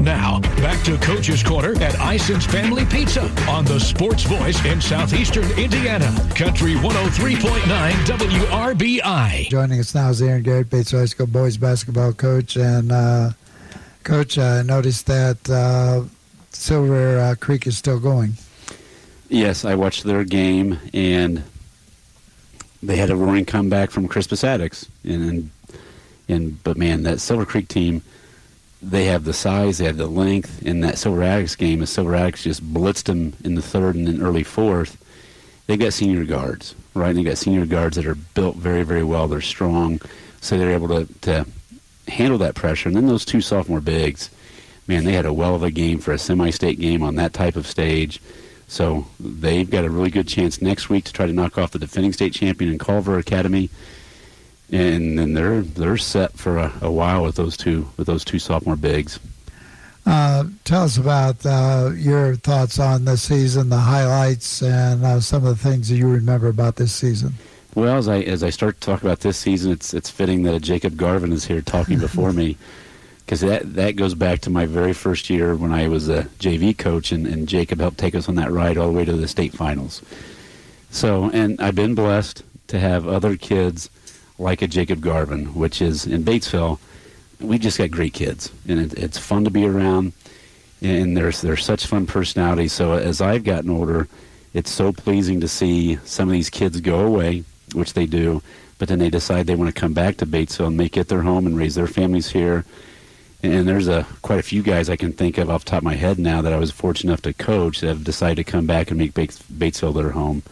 Now, back to Coach's Corner at Ison's Family Pizza on the Sports Voice in Southeastern Indiana. Country 103.9 WRBI. Joining us now is Aaron Garrett, Bates High School boys basketball coach. And, uh, Coach, I noticed that uh, Silver uh, Creek is still going. Yes, I watched their game, and they had a roaring comeback from Crispus Attucks. And, and, and but man, that Silver Creek team, they have the size, they have the length. In that Silver Attucks game, as Silver Attucks just blitzed them in the third and then early fourth, they got senior guards, right? They got senior guards that are built very, very well. They're strong, so they're able to, to handle that pressure. And then those two sophomore bigs, man, they had a well of a game for a semi-state game on that type of stage. So they've got a really good chance next week to try to knock off the defending state champion in Culver Academy, and then they're they're set for a, a while with those two with those two sophomore bigs. Uh, tell us about uh, your thoughts on this season, the highlights, and uh, some of the things that you remember about this season. Well, as I as I start to talk about this season, it's it's fitting that Jacob Garvin is here talking <laughs> before me, because that that goes back to my very first year when I was a JV coach, and, and Jacob helped take us on that ride all the way to the state finals. So, and I've been blessed to have other kids like a Jacob Garvin, which is in Batesville. We just got great kids, and it, it's fun to be around. And there's there's such fun personalities. So as I've gotten older, it's so pleasing to see some of these kids go away, which they do, but then they decide they want to come back to Batesville and make it their home and raise their families here. And there's a quite a few guys I can think of off the top of my head now that I was fortunate enough to coach that have decided to come back and make Bates, Batesville their home.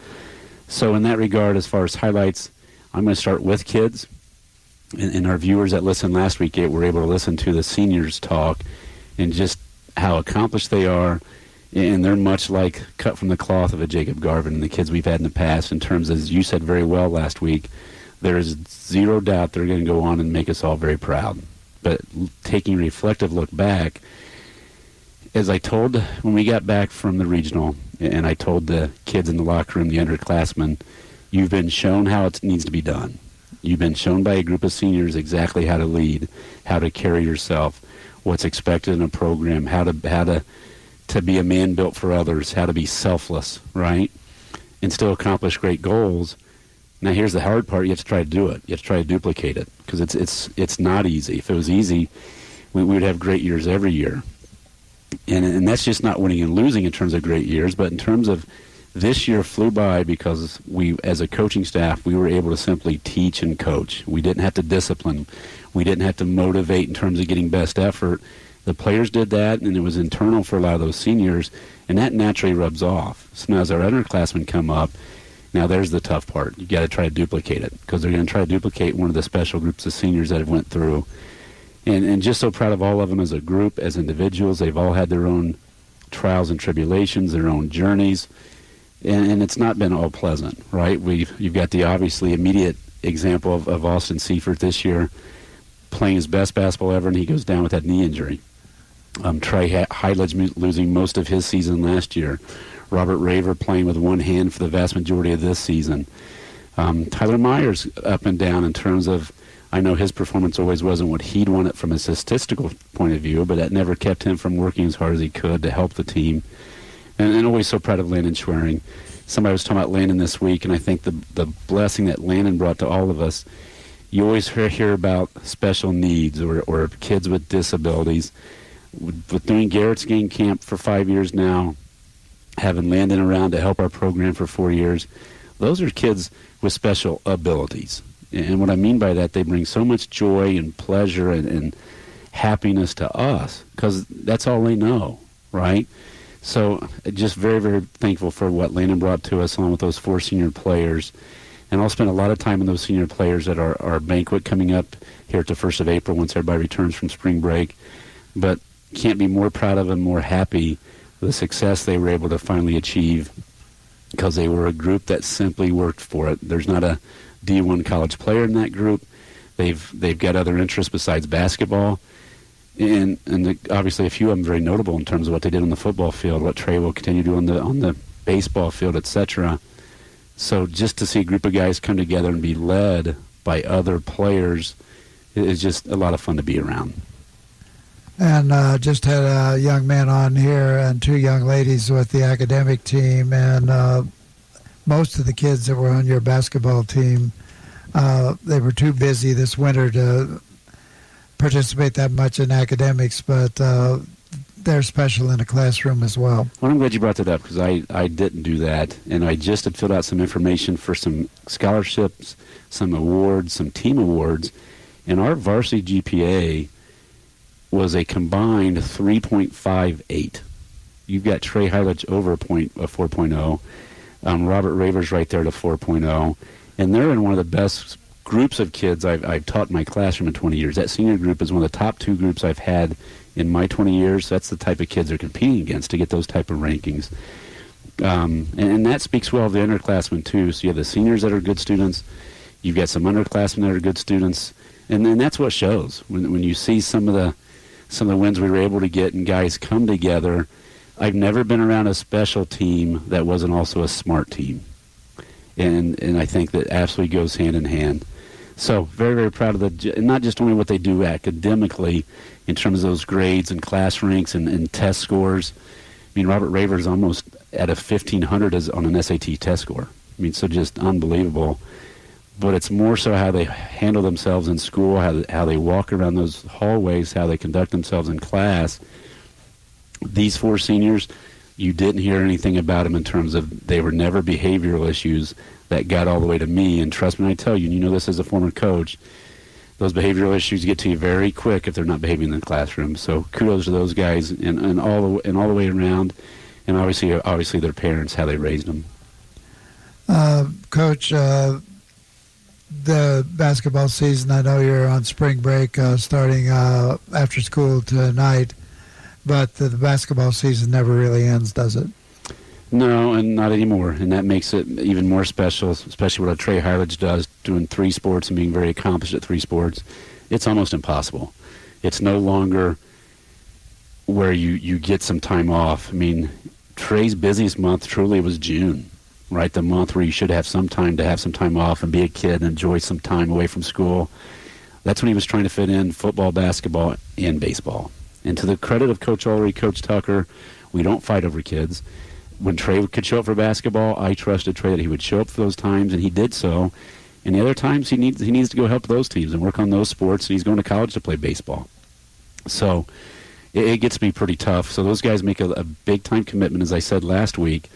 So in that regard, as far as highlights, I'm going to start with kids. And, and our viewers that listened last week eh, were able to listen to the seniors talk and just how accomplished they are. And they're much like cut from the cloth of a Jacob Garvin and the kids we've had in the past in terms, as you said very well last week, there is zero doubt they're going to go on and make us all very proud. But taking a reflective look back, as I told when we got back from the regional, and I told the kids in the locker room, the underclassmen, you've been shown how it needs to be done. You've been shown by a group of seniors exactly how to lead, how to carry yourself, what's expected in a program, how to how to to be a man built for others, how to be selfless, right, and still accomplish great goals. Now here's the hard part: you have to try to do it. You have to try to duplicate it because it's it's it's not easy. If it was easy, we, we would have great years every year. And and that's just not winning and losing in terms of great years, but in terms of this year flew by because we, as a coaching staff, we were able to simply teach and coach. We didn't have to discipline. We didn't have to motivate in terms of getting best effort. The players did that, and it was internal for a lot of those seniors, and that naturally rubs off. So now as our underclassmen come up, now there's the tough part. You got to try to duplicate it because they're going to try to duplicate one of the special groups of seniors that have went through. And, and just so proud of all of them as a group, as individuals. They've all had their own trials and tribulations, their own journeys and, and it's not been all pleasant, right? We you've got the obviously immediate example of, of Austin Seifert this year playing his best basketball ever, and he goes down with that knee injury. Um, Trey Heidledge losing most of his season last year. Robert Raver playing with one hand for the vast majority of this season. Um, Tyler Myers up and down in terms of, I know his performance always wasn't what he'd want it from a statistical point of view, but that never kept him from working as hard as he could to help the team and, and always so proud of Landon Schwerin. Somebody was talking about Landon this week, and I think the the blessing that Landon brought to all of us. You always hear, hear about special needs or, or kids with disabilities. With, with doing Garrett's game camp for five years now, having Landon around to help our program for four years, those are kids with special abilities. And what I mean by that, they bring so much joy and pleasure and, and happiness to us because that's all they know, right? So just very, very thankful for what Landon brought to us along with those four senior players. And I'll spend a lot of time on those senior players at our, our banquet coming up here at the 1st of April once everybody returns from spring break. But can't be more proud of and more happy the success they were able to finally achieve because they were a group that simply worked for it. There's not a D1 college player in that group. They've they've got other interests besides basketball and and the, obviously a few of them very notable in terms of what they did on the football field, what Trey will continue to do on the on the baseball field, etc. So just to see a group of guys come together and be led by other players is just a lot of fun to be around. And uh, just had a young man on here and two young ladies with the academic team, and uh, most of the kids that were on your basketball team, uh, they were too busy this winter to participate that much in academics, but uh, they're special in the classroom as well. Well, I'm glad you brought that up because I, I didn't do that. And I just had filled out some information for some scholarships, some awards, some team awards. And our varsity GPA was a combined 3.58. You've got Trey Heilich over a, point, a 4.0. Um, Robert Raver's right there to 4.0. And they're in one of the best groups of kids I've, I've taught in my classroom in 20 years. That senior group is one of the top two groups I've had in my 20 years. That's the type of kids they're competing against to get those type of rankings. Um, and, and, that speaks well of the underclassmen, too. So you have the seniors that are good students. You've got some underclassmen that are good students. And then that's what shows. When, when you see some of the some of the wins we were able to get and guys come together, I've never been around a special team that wasn't also a smart team. And, and I think that absolutely goes hand in hand. So very, very proud of the, not just only what they do academically in terms of those grades and class ranks and, and test scores. I mean, Robert Raver is almost at a 1500 as on an SAT test score. I mean, so just unbelievable. but it's more so how they handle themselves in school, how how they walk around those hallways, how they conduct themselves in class. These four seniors, you didn't hear anything about them in terms of they were never behavioral issues that got all the way to me. And trust me, I tell you, and you know this as a former coach, those behavioral issues get to you very quick if they're not behaving in the classroom. So kudos to those guys and, and all the and all the way around, and obviously obviously their parents how they raised them. Uh, Coach, uh, the basketball season. I know you're on spring break, uh, starting uh, after school tonight, but the, the basketball season never really ends, does it? No, and not anymore. And that makes it even more special, especially what Trey Hyledge does, doing three sports and being very accomplished at three sports. It's almost impossible. It's no longer where you, you get some time off. I mean, Trey's busiest month truly was June, right? The month where you should have some time to have some time off and be a kid and enjoy some time away from school. That's when he was trying to fit in football, basketball, and baseball. And to the credit of Coach Ulrey, Coach Tucker, we don't fight over kids when Trey could show up for basketball, I trusted Trey that he would show up for those times, and he did so. And the other times, he needs he needs to go help those teams and work on those sports. And he's going to college to play baseball, so it, it gets to be pretty tough. So those guys make a, a big time commitment. As I said last week,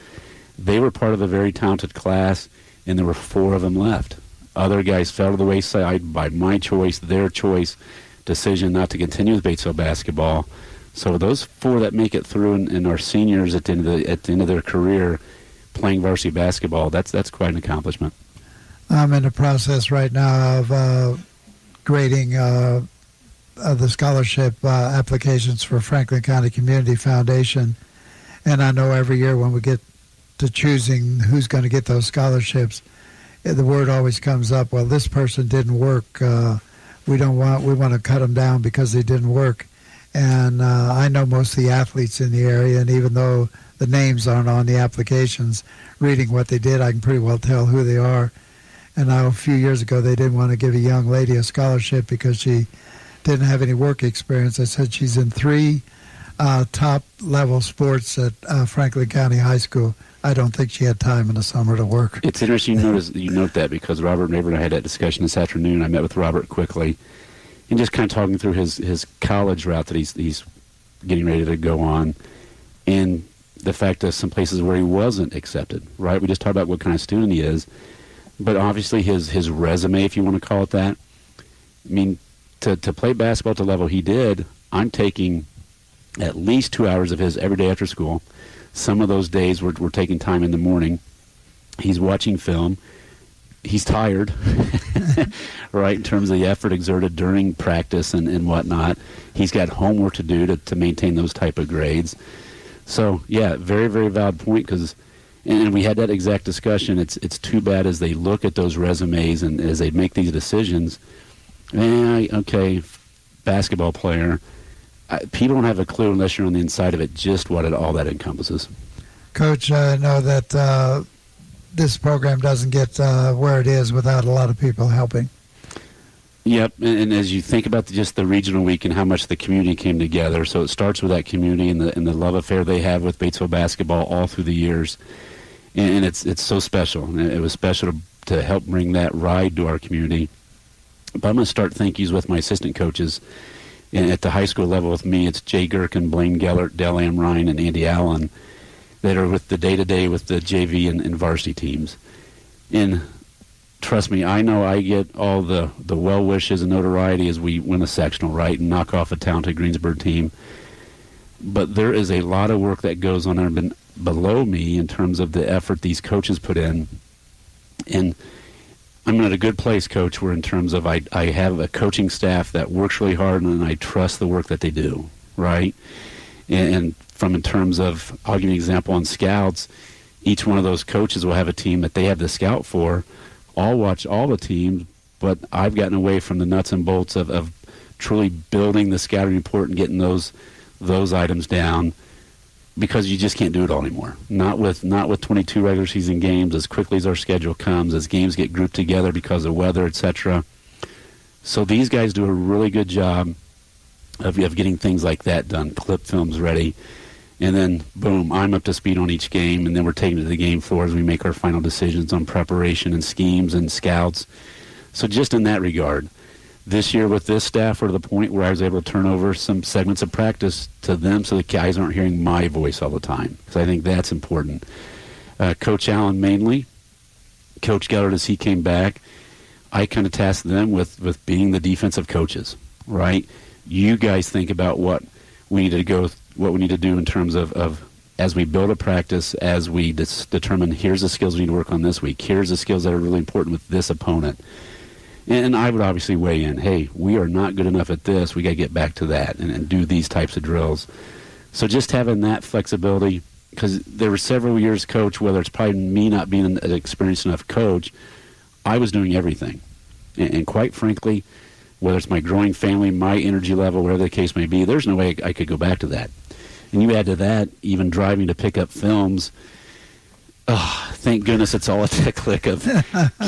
they were part of a very talented class, and there were four of them left. Other guys fell to the wayside by my choice, their choice, decision not to continue with Batesville basketball. So those four that make it through and, and are seniors at the end of the, at the end of their career playing varsity basketball, that's that's quite an accomplishment. I'm in the process right now of uh, grading uh, uh, the scholarship uh, applications for Franklin County Community Foundation, and I know every year when we get to choosing who's going to get those scholarships, eh, the word always comes up. Well, this person didn't work. Uh, we don't want we want to cut them down because they didn't work and uh, I know most of the athletes in the area, and even though the names aren't on the applications, reading what they did, I can pretty well tell who they are. And now, a few years ago, they didn't want to give a young lady a scholarship because she didn't have any work experience. I said she's in three uh, top level sports at uh, Franklin County High School. I don't think she had time in the summer to work. It's interesting you notice you note that because Robert Neighbor and I had that discussion this afternoon. I met with Robert quickly and just kind of talking through his his college route that he's he's getting ready to go on, and the fact that some places where he wasn't accepted. Right, we just talked about what kind of student he is, but obviously his his resume, if you want to call it that. I mean, to to play basketball at the level he did, I'm taking at least two hours of his every day after school. Some of those days we're, we're taking time in the morning. He's watching film he's tired, <laughs> right, in terms of the effort exerted during practice and, and whatnot. He's got homework to do to, to maintain those type of grades. So, yeah, very, very valid point because, and we had that exact discussion. It's, it's too bad as they look at those resumes and as they make these decisions, eh, okay, basketball player, people don't have a clue unless you're on the inside of it just what it, all that encompasses. Coach, I know that uh, this program doesn't get uh, where it is without a lot of people helping. Yep, and, as you think about just the regional week and how much the community came together, so it starts with that community and the and the love affair they have with Batesville basketball all through the years, and, it's it's so special. It was special to, to help bring that ride to our community. But I'm going to start thank yous with my assistant coaches. And at the high school level with me, it's Jay Gherkin, Blaine Gellert, Dell Amrine, and Andy Allen that are with the day to day with the JV and, and, varsity teams. And trust me, I know I get all the, the well wishes and notoriety as we win a sectional, right, and knock off a talented Greensburg team. But there is a lot of work that goes on below me in terms of the effort these coaches put in. And I'm in a good place, coach, where in terms of I, I have a coaching staff that works really hard and I trust the work that they do, right? And from in terms of, I'll give you an example on scouts. Each one of those coaches will have a team that they have the scout for. I'll watch all the teams, but I've gotten away from the nuts and bolts of, of truly building the scouting report and getting those those items down because you just can't do it all anymore. Not with not with 22 regular season games as quickly as our schedule comes, as games get grouped together because of weather, etc. So these guys do a really good job of, of getting things like that done, clip films ready, and then boom, I'm up to speed on each game, and then we're taken to the game floor as we make our final decisions on preparation and schemes and scouts. So just in that regard, this year with this staff, we're to the point where I was able to turn over some segments of practice to them, so the guys aren't hearing my voice all the time. So I think that's important. Uh, Coach Allen mainly, Coach Gellert as he came back, I kind of tasked them with with being the defensive coaches, right? You guys think about what we need to go what we need to do in terms of, of as we build a practice, as we dis- determine here's the skills we need to work on this week, here's the skills that are really important with this opponent. And I would obviously weigh in, hey, we are not good enough at this, we got to get back to that and, and do these types of drills. So just having that flexibility, because there were several years, coach, whether it's probably me not being an experienced enough coach, I was doing everything. And, and quite frankly, whether it's my growing family, my energy level, whatever the case may be, there's no way I could go back to that. And you add to that even driving to pick up films. Oh, thank goodness it's all a the <laughs> click of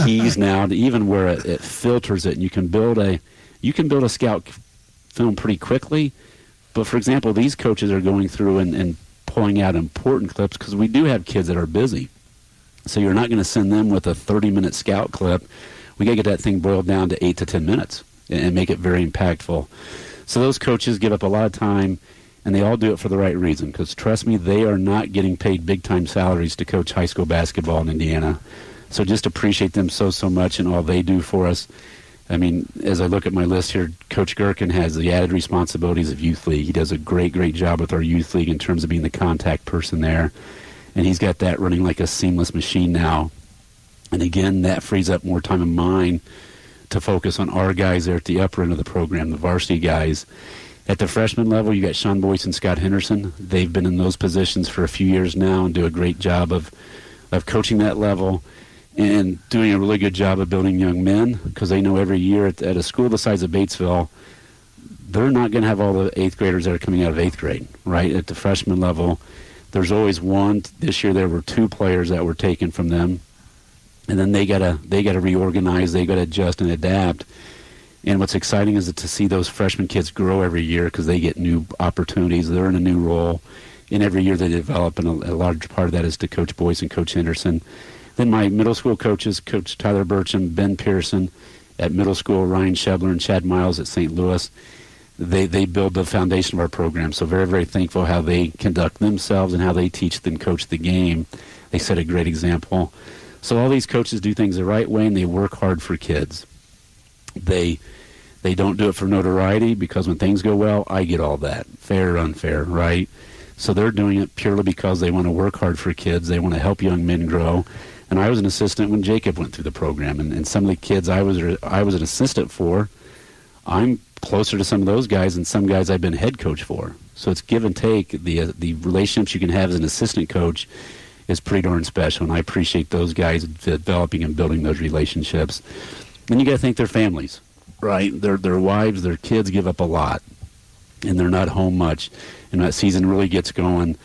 keys <laughs> now. To even where it, it filters it, and you can build a you can build a scout film pretty quickly. But for example, these coaches are going through and, and pulling out important clips because we do have kids that are busy. So you're not going to send them with a 30 minute scout clip. We got to get that thing boiled down to eight to 10 minutes and, and make it very impactful. So those coaches give up a lot of time and they all do it for the right reason. Because trust me, they are not getting paid big time salaries to coach high school basketball in Indiana. So just appreciate them so so much and all they do for us. I mean, as I look at my list here, Coach Gherkin has the added responsibilities of youth league. He does a great great job with our youth league in terms of being the contact person there, and he's got that running like a seamless machine now. And again, that frees up more time of mine to focus on our guys there at the upper end of the program, the varsity guys at the freshman level, you got Sean Boyce and Scott Henderson. They've been in those positions for a few years now and do a great job of, of coaching that level and doing a really good job of building young men because they know every year at, at a school the size of Batesville, they're not going to have all the eighth graders that are coming out of eighth grade, right? At the freshman level, there's always one. This year there were two players that were taken from them, and then they gotta they gotta reorganize, they gotta adjust and adapt and what's exciting is to see those freshman kids grow every year because they get new opportunities. They're in a new role. And every year they develop, and a, a large part of that is to Coach Boyce and Coach Henderson. Then my middle school coaches, Coach Tyler Burcham, Ben Pearson at middle school, Ryan Shebler and Chad Miles at St. Louis. They, they build the foundation of our program. So very, very thankful how they conduct themselves and how they teach and coach the game. They set a great example. So all these coaches do things the right way and they work hard for kids. They they don't do it for notoriety because when things go well, I get all that, fair or unfair, right? So they're doing it purely because they want to work hard for kids. They want to help young men grow. And I was an assistant when Jacob went through the program, and, and some of the kids I was I was an assistant for, I'm closer to some of those guys than some guys I've been head coach for. So it's give and take. The uh, the relationships you can have as an assistant coach is pretty darn special, and I appreciate those guys developing and building those relationships. And you got to thank their families right? Their their wives, their kids give up a lot, and they're not home much. And that season really gets going,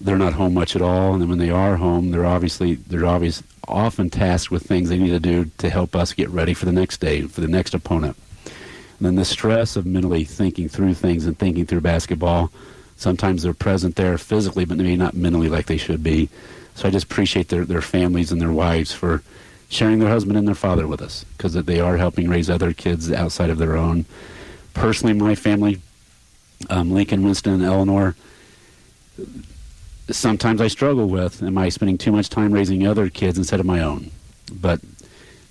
they're not home much at all. And then when they are home, they're obviously they're obvious often tasked with things they need to do to help us get ready for the next day, for the next opponent. And then the stress of mentally thinking through things and thinking through basketball. Sometimes they're present there physically, but maybe not mentally like they should be. So I just appreciate their, their families and their wives for sharing their husband and their father with us because they are helping raise other kids outside of their own. Personally, my family, um, Lincoln, Winston, and Eleanor, sometimes I struggle with am I spending too much time raising other kids instead of my own? But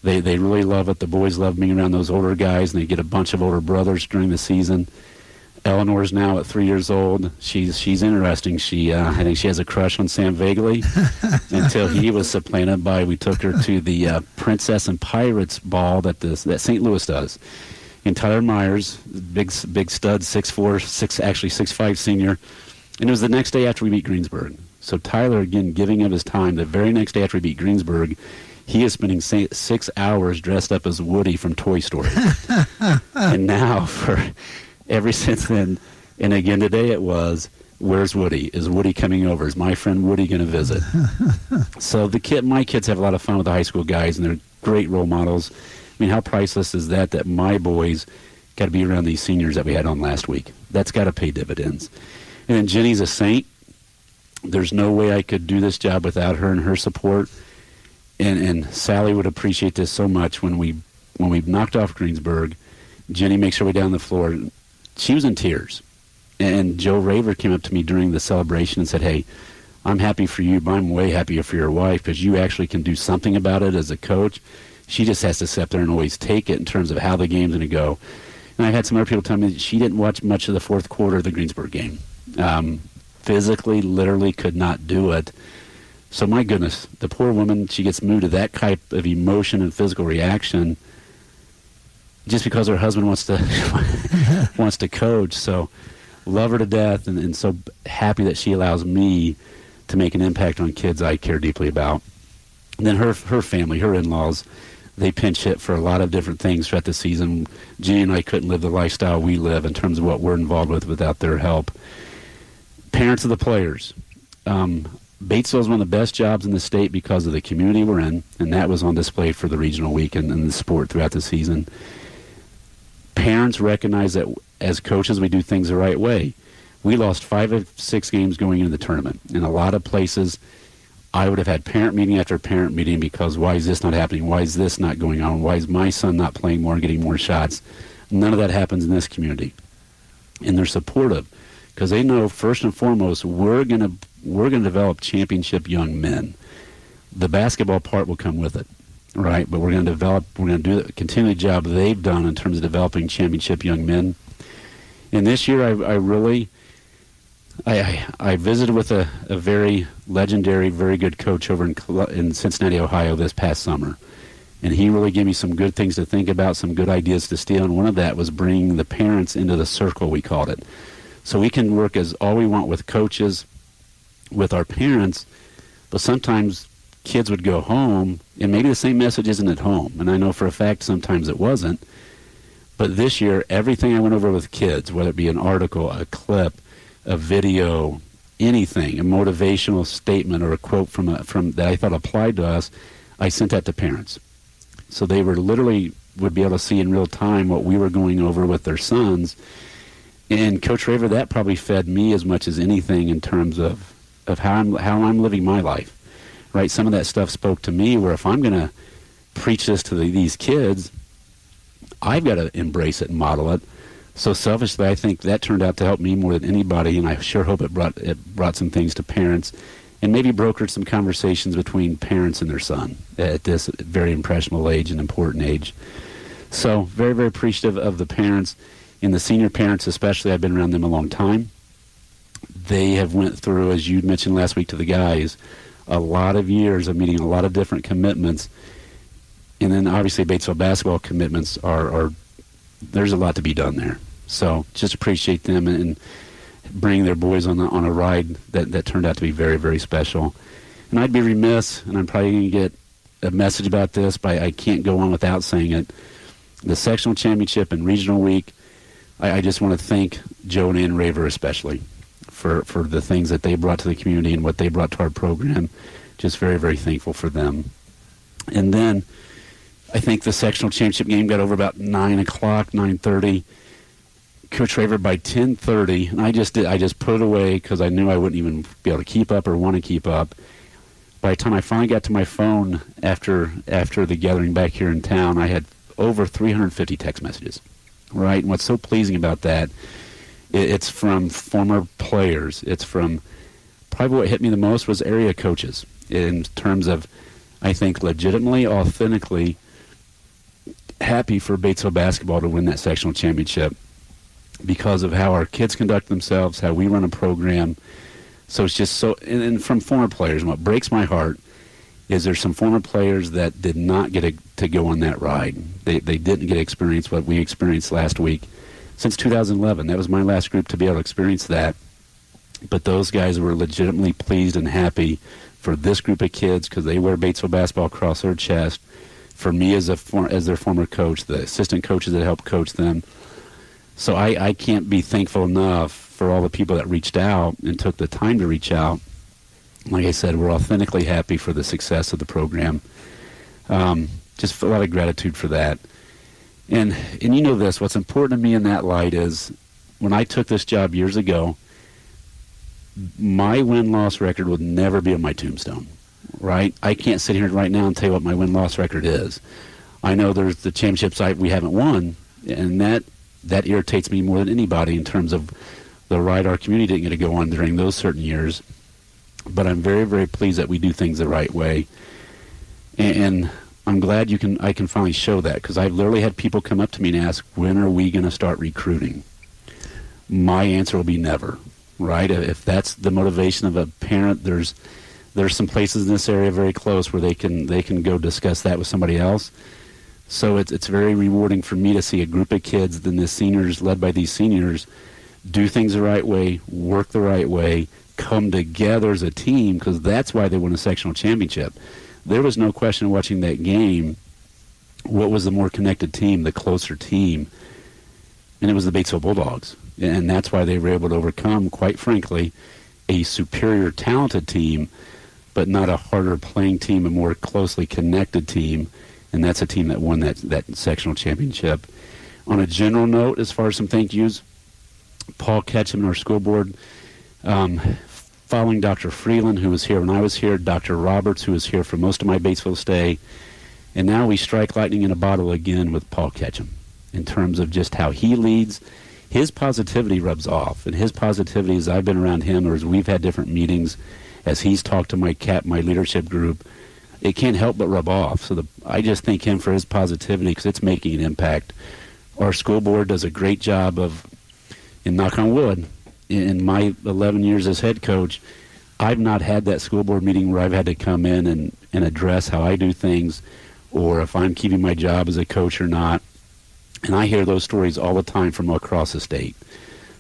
they, they really love it. The boys love being around those older guys, and they get a bunch of older brothers during the season. Eleanor's now at three years old. She's she's interesting. She uh, I think she has a crush on Sam Vagley <laughs> until he was supplanted by. We took her to the uh, Princess and Pirates ball that this that St. Louis does. And Tyler Myers, big big stud, six four, six actually six five senior, and it was the next day after we beat Greensburg. So Tyler again giving of his time. The very next day after we beat Greensburg, he is spending six hours dressed up as Woody from Toy Story. <laughs> and now for ever <laughs> since then. And again today it was, where's Woody? Is Woody coming over? Is my friend Woody going to visit? <laughs> so the kid, my kids have a lot of fun with the high school guys, and they're great role models. I mean, how priceless is that? That my boys got to be around these seniors that we had on last week. That's got to pay dividends. And then Jenny's a saint. there's no way I could do this job without her and her support. And, and Sally would appreciate this so much when we when we knocked off Greensburg. Jenny makes her way down the floor. She was in tears, and Joe Raver came up to me during the celebration and said, "Hey, I'm happy for you, but I'm way happier for your wife because you actually can do something about it as a coach. She just has to sit there and always take it in terms of how the game's going to go." And I've had some other people tell me she didn't watch much of the fourth quarter of the Greensburg game. Um, physically, literally could not do it. So my goodness, the poor woman, she gets moved to that type of emotion and physical reaction just because her husband wants to <laughs> <laughs> wants to coach. So love her to death and, and so happy that she allows me to make an impact on kids I care deeply about. And then her her family, her in-laws, they pinch hit for a lot of different things throughout the season. Jeannie and I couldn't live the lifestyle we live in terms of what we're involved with without their help. Parents of the players. Um, Batesville is one of the best jobs in the state because of the community we're in, and that was on display for the regional week and, and the sport throughout the season. Parents recognize that as coaches, we do things the right way. We lost five of six games going into the tournament. In a lot of places, I would have had parent meeting after parent meeting because why is this not happening? Why is this not going on? Why is my son not playing more and getting more shots? None of that happens in this community. And they're supportive because they know first and foremost we're going to we're going to develop championship young men. The basketball part will come with it, right? But we're going to develop, we're going to do continue the job they've done in terms of developing championship young men. And this year, I, I really, I, I, I visited with a, a very legendary, very good coach over in, in Cincinnati, Ohio this past summer. And he really gave me some good things to think about, some good ideas to steal. And one of that was bringing the parents into the circle, we called it. So we can work as all we want with coaches, with our parents, but sometimes kids would go home and maybe the same message isn't at home. And I know for a fact sometimes it wasn't. But this year, everything I went over with kids, whether it be an article, a clip, a video, anything, a motivational statement or a quote from a, from that I thought applied to us, I sent that to parents. So they were literally would be able to see in real time what we were going over with their sons. And Coach Raver, that probably fed me as much as anything in terms of of how I'm how I'm living my life. Right? Some of that stuff spoke to me where if I'm going to preach this to the, these kids, I've got to embrace it and model it. So selfishly, I think that turned out to help me more than anybody, and I sure hope it brought it brought some things to parents, and maybe brokered some conversations between parents and their son at this very impressionable age and important age. So very very appreciative of the parents, and the senior parents especially. I've been around them a long time they have went through, as you mentioned last week to the guys, a lot of years of meeting a lot of different commitments, and then obviously Batesville basketball commitments are, are there's a lot to be done there. So just appreciate them and, bringing their boys on the, on a ride that, that turned out to be very very special. And I'd be remiss, and I'm probably going to get a message about this, but I can't go on without saying it. The sectional championship and regional week, I, I just want to thank Joe and Ann Raver especially for, for the things that they brought to the community and what they brought to our program. Just very, very thankful for them. And then I think the sectional championship game got over about 9 o'clock, 9.30. Coach Raver by 10.30, and I just did, I just put it away because I knew I wouldn't even be able to keep up or want to keep up. By the time I finally got to my phone after after the gathering back here in town, I had over 350 text messages. Right, and what's so pleasing about that it's from former players. It's from probably what hit me the most was area coaches in terms of, I think, legitimately, authentically happy for Batesville basketball to win that sectional championship because of how our kids conduct themselves, how we run a program. So it's just so, and, and from former players, what breaks my heart is there's some former players that did not get a, to go on that ride. They, they didn't get experience what we experienced last week since 2011. That was my last group to be able to experience that. But those guys were legitimately pleased and happy for this group of kids because they wear Batesville basketball across their chest. For me as a for, as their former coach, the assistant coaches that helped coach them. So I, I can't be thankful enough for all the people that reached out and took the time to reach out. Like I said, we're authentically happy for the success of the program. Um, just a lot of gratitude for that. And and you know this, what's important to me in that light is when I took this job years ago, my win loss record would never be on my tombstone, right? I can't sit here right now and tell you what my win loss record is. I know there's the championships I, we haven't won, and that that irritates me more than anybody in terms of the ride our community didn't get to go on during those certain years. But I'm very, very pleased that we do things the right way, and, and I'm glad you can I can finally show that because I've literally had people come up to me and ask, when are we going to start recruiting? My answer will be never. Right? If that's the motivation of a parent, there's there's some places in this area very close where they can they can go discuss that with somebody else. So it's it's very rewarding for me to see a group of kids, then the seniors led by these seniors, do things the right way, work the right way, come together as a team because that's why they won a sectional championship there was no question watching that game what was the more connected team, the closer team, and it was the Batesville Bulldogs. And that's why they were able to overcome, quite frankly, a superior talented team, but not a harder playing team, a more closely connected team. And that's a team that won that, that sectional championship. On a general note, as far as some thank yous, Paul Ketchum, and our school board, um, following Dr. Freeland, who was here when I was here, Dr. Roberts, who was here for most of my Batesville stay, and now we strike lightning in a bottle again with Paul Ketchum in terms of just how he leads. His positivity rubs off, and his positivity, as I've been around him, or as we've had different meetings, as he's talked to my cap, my leadership group, it can't help but rub off. So the, I just thank him for his positivity because it's making an impact. Our school board does a great job of, and knock on wood, in my 11 years as head coach, I've not had that school board meeting where I've had to come in and, and address how I do things or if I'm keeping my job as a coach or not. And I hear those stories all the time from across the state.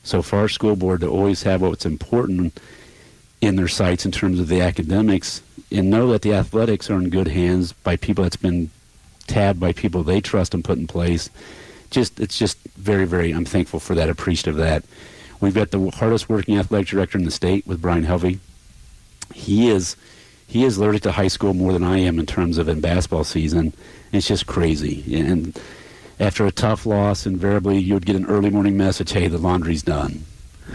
So for our school board to always have what's important in their sights in terms of the academics and know that the athletics are in good hands by people that's been tabbed by people they trust and put in place. Just it's just very, very I'm thankful for that, appreciative of that. We've got the hardest working athletic director in the state with Brian Helvey. He is he is allergic to high school more than I am in terms of in basketball season. It's just crazy. And after a tough loss, invariably you would get an early morning message, "Hey, the laundry's done."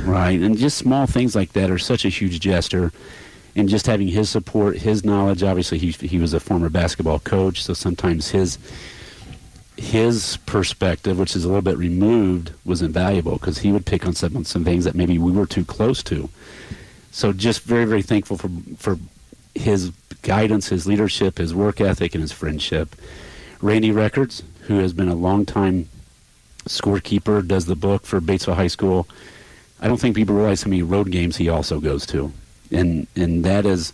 Right? And just small things like that are such a huge gesture. And just having his support, his knowledge. Obviously, he he was a former basketball coach, so sometimes his his perspective, which is a little bit removed, was invaluable because he would pick on some some things that maybe we were too close to. So just very very thankful for for his guidance, his leadership, his work ethic, and his friendship. Randy Records, who has been a long time scorekeeper, does the book for Batesville High School. I don't think people realize how many road games he also goes to, and and that is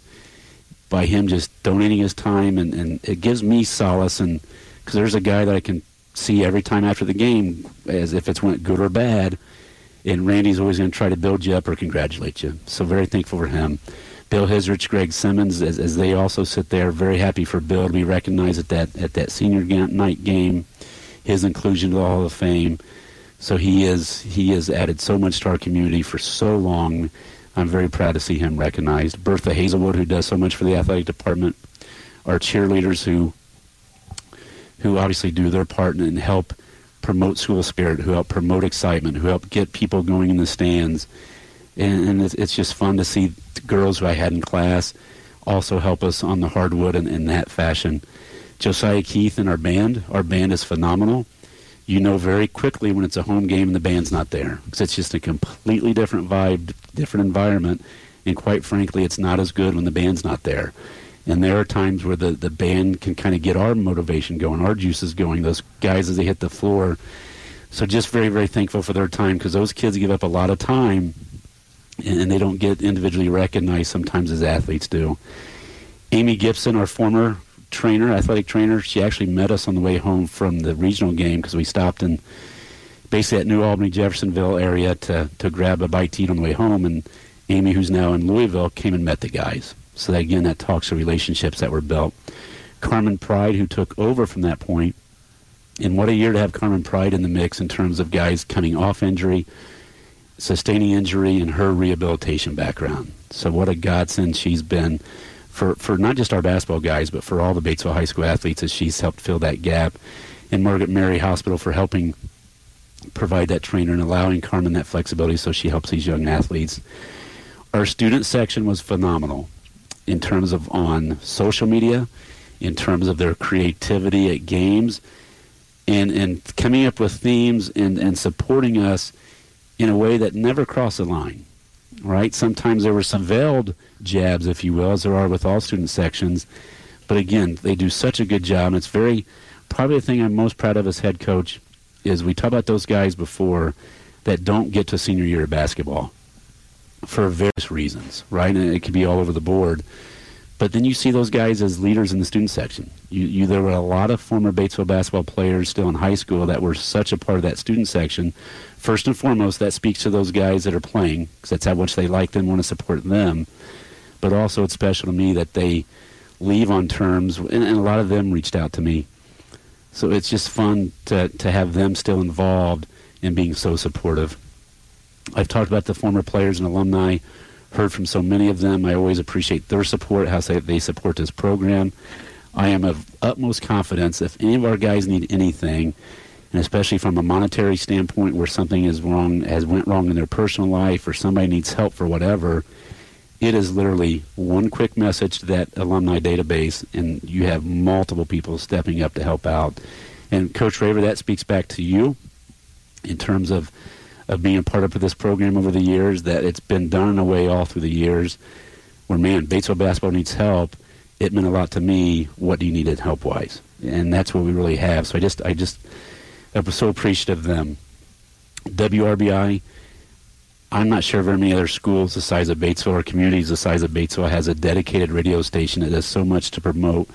by him just donating his time, and, and it gives me solace and because there's a guy that I can see every time after the game as if it's went good or bad. And Randy's always going to try to build you up or congratulate you. So very thankful for him. Bill Hisrich, Greg Simmons, as, as they also sit there, very happy for Bill to be recognized at that at that senior night game, his inclusion to the Hall of Fame. So he is he has added so much to our community for so long. I'm very proud to see him recognized. Bertha Hazelwood, who does so much for the athletic department, our cheerleaders who who obviously do their part and help promote school spirit, who help promote excitement, who help get people going in the stands. And, and it's, it's, just fun to see girls who I had in class also help us on the hardwood in, in that fashion. Josiah Keith and our band, our band is phenomenal. You know very quickly when it's a home game and the band's not there because it's just a completely different vibe, different environment, and quite frankly, it's not as good when the band's not there. And there are times where the, the band can kind of get our motivation going, our juices going, those guys as they hit the floor. So just very, very thankful for their time because those kids give up a lot of time and they don't get individually recognized sometimes as athletes do. Amy Gibson, our former trainer, athletic trainer, she actually met us on the way home from the regional game because we stopped in basically at New Albany, Jeffersonville area to, to grab a bite to eat on the way home. And Amy, who's now in Louisville, came and met the guys. So that, again, that talks of relationships that were built. Carmen Pride, who took over from that point, and what a year to have Carmen Pride in the mix in terms of guys coming off injury, sustaining injury, and her rehabilitation background. So what a godsend she's been for, for not just our basketball guys, but for all the Batesville High School athletes as she's helped fill that gap. And Margaret Mary Hospital for helping provide that trainer and allowing Carmen that flexibility so she helps these young athletes Our student section was phenomenal in terms of on social media, in terms of their creativity at games, and, and coming up with themes and, and supporting us in a way that never crossed the line. Right? Sometimes there were some veiled jabs, if you will, as there are with all student sections. But again, they do such a good job. And it's very, probably the thing I'm most proud of as head coach is we talk about those guys before that don't get to senior year of basketball for various reasons, right? And it could be all over the board. But then you see those guys as leaders in the student section. You, you, there were a lot of former Batesville basketball players still in high school that were such a part of that student section. First and foremost, that speaks to those guys that are playing because that's how much they like them, want to support them. But also, it's special to me that they leave on terms, and, and a lot of them reached out to me. So it's just fun to to have them still involved and being so supportive. I've talked about the former players and alumni, heard from so many of them. I always appreciate their support, how they support this program. I am of utmost confidence if any of our guys need anything, and especially from a monetary standpoint where something is wrong, has went wrong in their personal life, or somebody needs help for whatever, it is literally one quick message to that alumni database, and you have multiple people stepping up to help out. And Coach Raver, that speaks back to you in terms of of being a part of this program over the years. That it's been done in a way all through the years where man, Batesville basketball needs help. It meant a lot to me. What do you need help wise? And that's what we really have. So I just I just I was so appreciative of them. WRBI. I'm not sure very many other schools the size of Batesville or communities the size of Batesville has a dedicated radio station that does so much to promote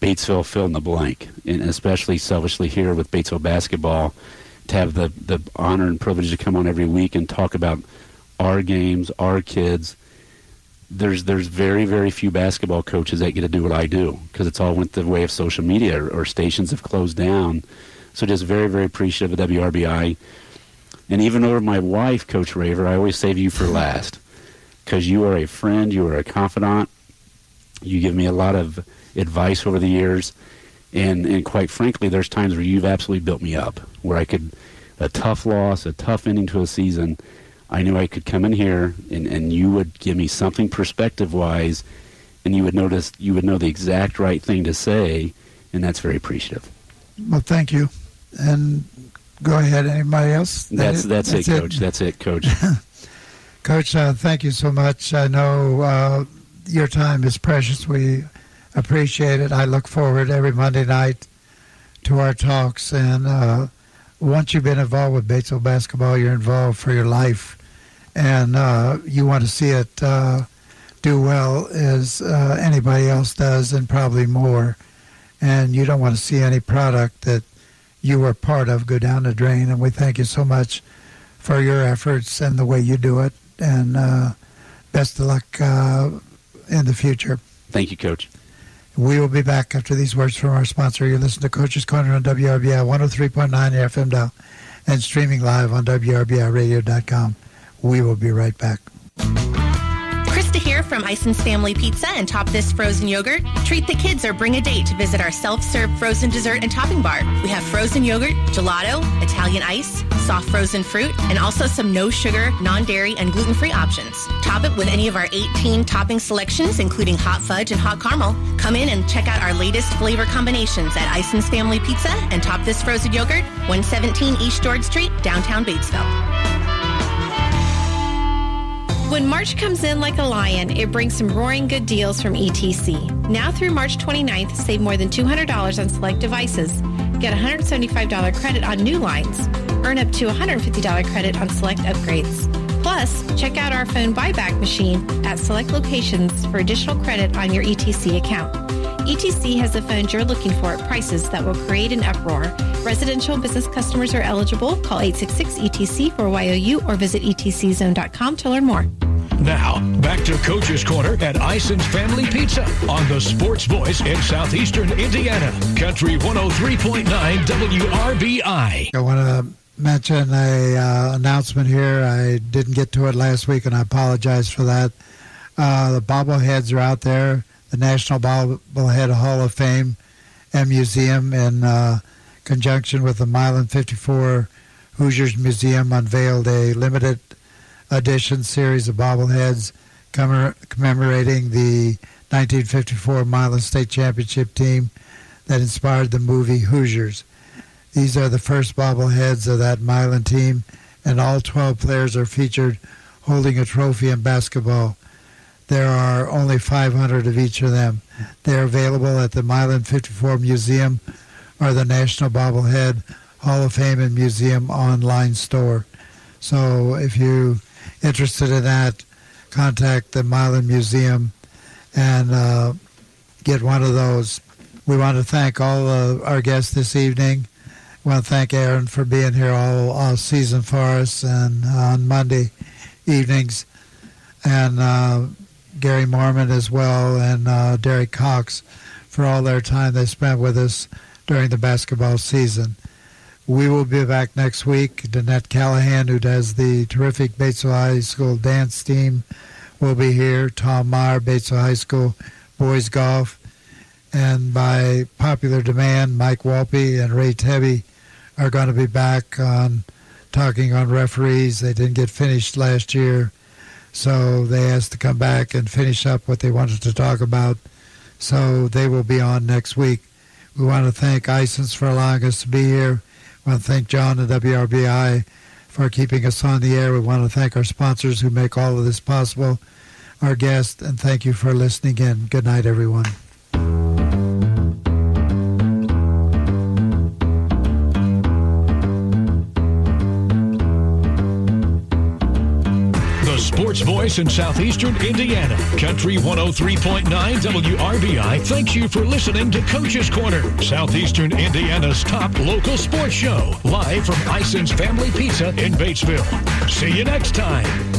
Batesville fill in the blank, and especially selfishly here with Batesville basketball to have the, the honor and privilege to come on every week and talk about our games, our kids. There's there's very very few basketball coaches that get to do what I do because it's all went the way of social media or, or, stations have closed down. So just very very appreciative of WRBI, and even over my wife, Coach Raver, I always save you for last because you are a friend, you are a confidant. You give me a lot of advice over the years and and quite frankly, there's times where you've absolutely built me up, where I could a tough loss, a tough ending to a season. I knew I could come in here and, and you would give me something perspective wise, and you would notice you would know the exact right thing to say, and that's very appreciative. Well, thank you, and go ahead. Anybody else? That's that's, that's, it, it, Coach. That's it, Coach. <laughs> Coach, uh, thank you so much. I know uh, your time is precious. We appreciate it. I look forward every Monday night to our talks. And uh, once you've been involved with Batesville basketball, you're involved for your life, and uh, you want to see it uh, do well as uh, anybody else does, and probably more. And you don't want to see any product that you were part of go down the drain. And we thank you so much for your efforts and the way you do it. And uh, best of luck uh, in the future. Thank you, Coach. We will be back after these words from our sponsor. You listen to Coach's Corner on WRBI 103.9 FM dial and streaming live on WRBIRadio.com. We will be right back. Here from Ison's Family Pizza and Top This Frozen Yogurt. Treat the kids or bring a date to visit our self-serve frozen dessert and topping bar. We have frozen yogurt, gelato, Italian ice, soft frozen fruit, and also some no sugar, non-dairy, and gluten-free options. Top it with any of our 18 topping selections, including hot fudge and hot caramel. Come in and check out our latest flavor combinations at Ison's Family Pizza and Top This Frozen Yogurt, 117 East George Street, downtown Batesville. When March comes in like a lion, it brings some roaring good deals from ETC. Now through March 29th, save more than $200 on select devices. Get $175 credit on new lines. Earn up to $150 credit on select upgrades. Plus, check out our phone buyback machine at select locations for additional credit on your ETC account. ETC has the phones you're looking for at prices that will create an uproar. Residential business customers are eligible. Call 866 ETC for YOU or visit etczone.com to learn more. Now, back to Coach's Corner at Ison's Family Pizza on the Sports Voice in Southeastern Indiana. Country 103.9 WRBI. I want to mention a uh, announcement here. I didn't get to it last week, and I apologize for that. Uh, the bobbleheads are out there. The National Bobblehead Hall of Fame and Museum, in uh, conjunction with the Milan 54 Hoosiers Museum, unveiled a limited edition series of bobbleheads commemorating the 1954 Milan State Championship team that inspired the movie Hoosiers. These are the first bobbleheads of that Milan team, and all 12 players are featured holding a trophy in basketball. There are only 500 of each of them. They are available at the Milan 54 Museum or the National Bobblehead Hall of Fame and Museum online store. So if you're interested in that, contact the Milan Museum and uh, get one of those. We want to thank all uh, our guests this evening. I want to thank Aaron for being here all, all season for us and uh, on Monday evenings, and uh, Gary Mormon as well, and uh, Derek Cox for all their time they spent with us during the basketball season. We will be back next week. Danette Callahan, who does the terrific Batesville High School dance team, will be here. Tom Meyer, Batesville High School boys golf. And by popular demand, Mike Walpe and Ray Tebby are going to be back on talking on referees. They didn't get finished last year, so they asked to come back and finish up what they wanted to talk about. So they will be on next week. We want to thank Isons for allowing us to be here. We want to thank John and WRBI for keeping us on the air. We want to thank our sponsors who make all of this possible, our guests, and thank you for listening in. Good night, everyone. Sports Voice in Southeastern Indiana. Country 103.9 WRBI thanks you for listening to Coach's Corner, Southeastern Indiana's top local sports show, live from Ison's Family Pizza in Batesville. See you next time.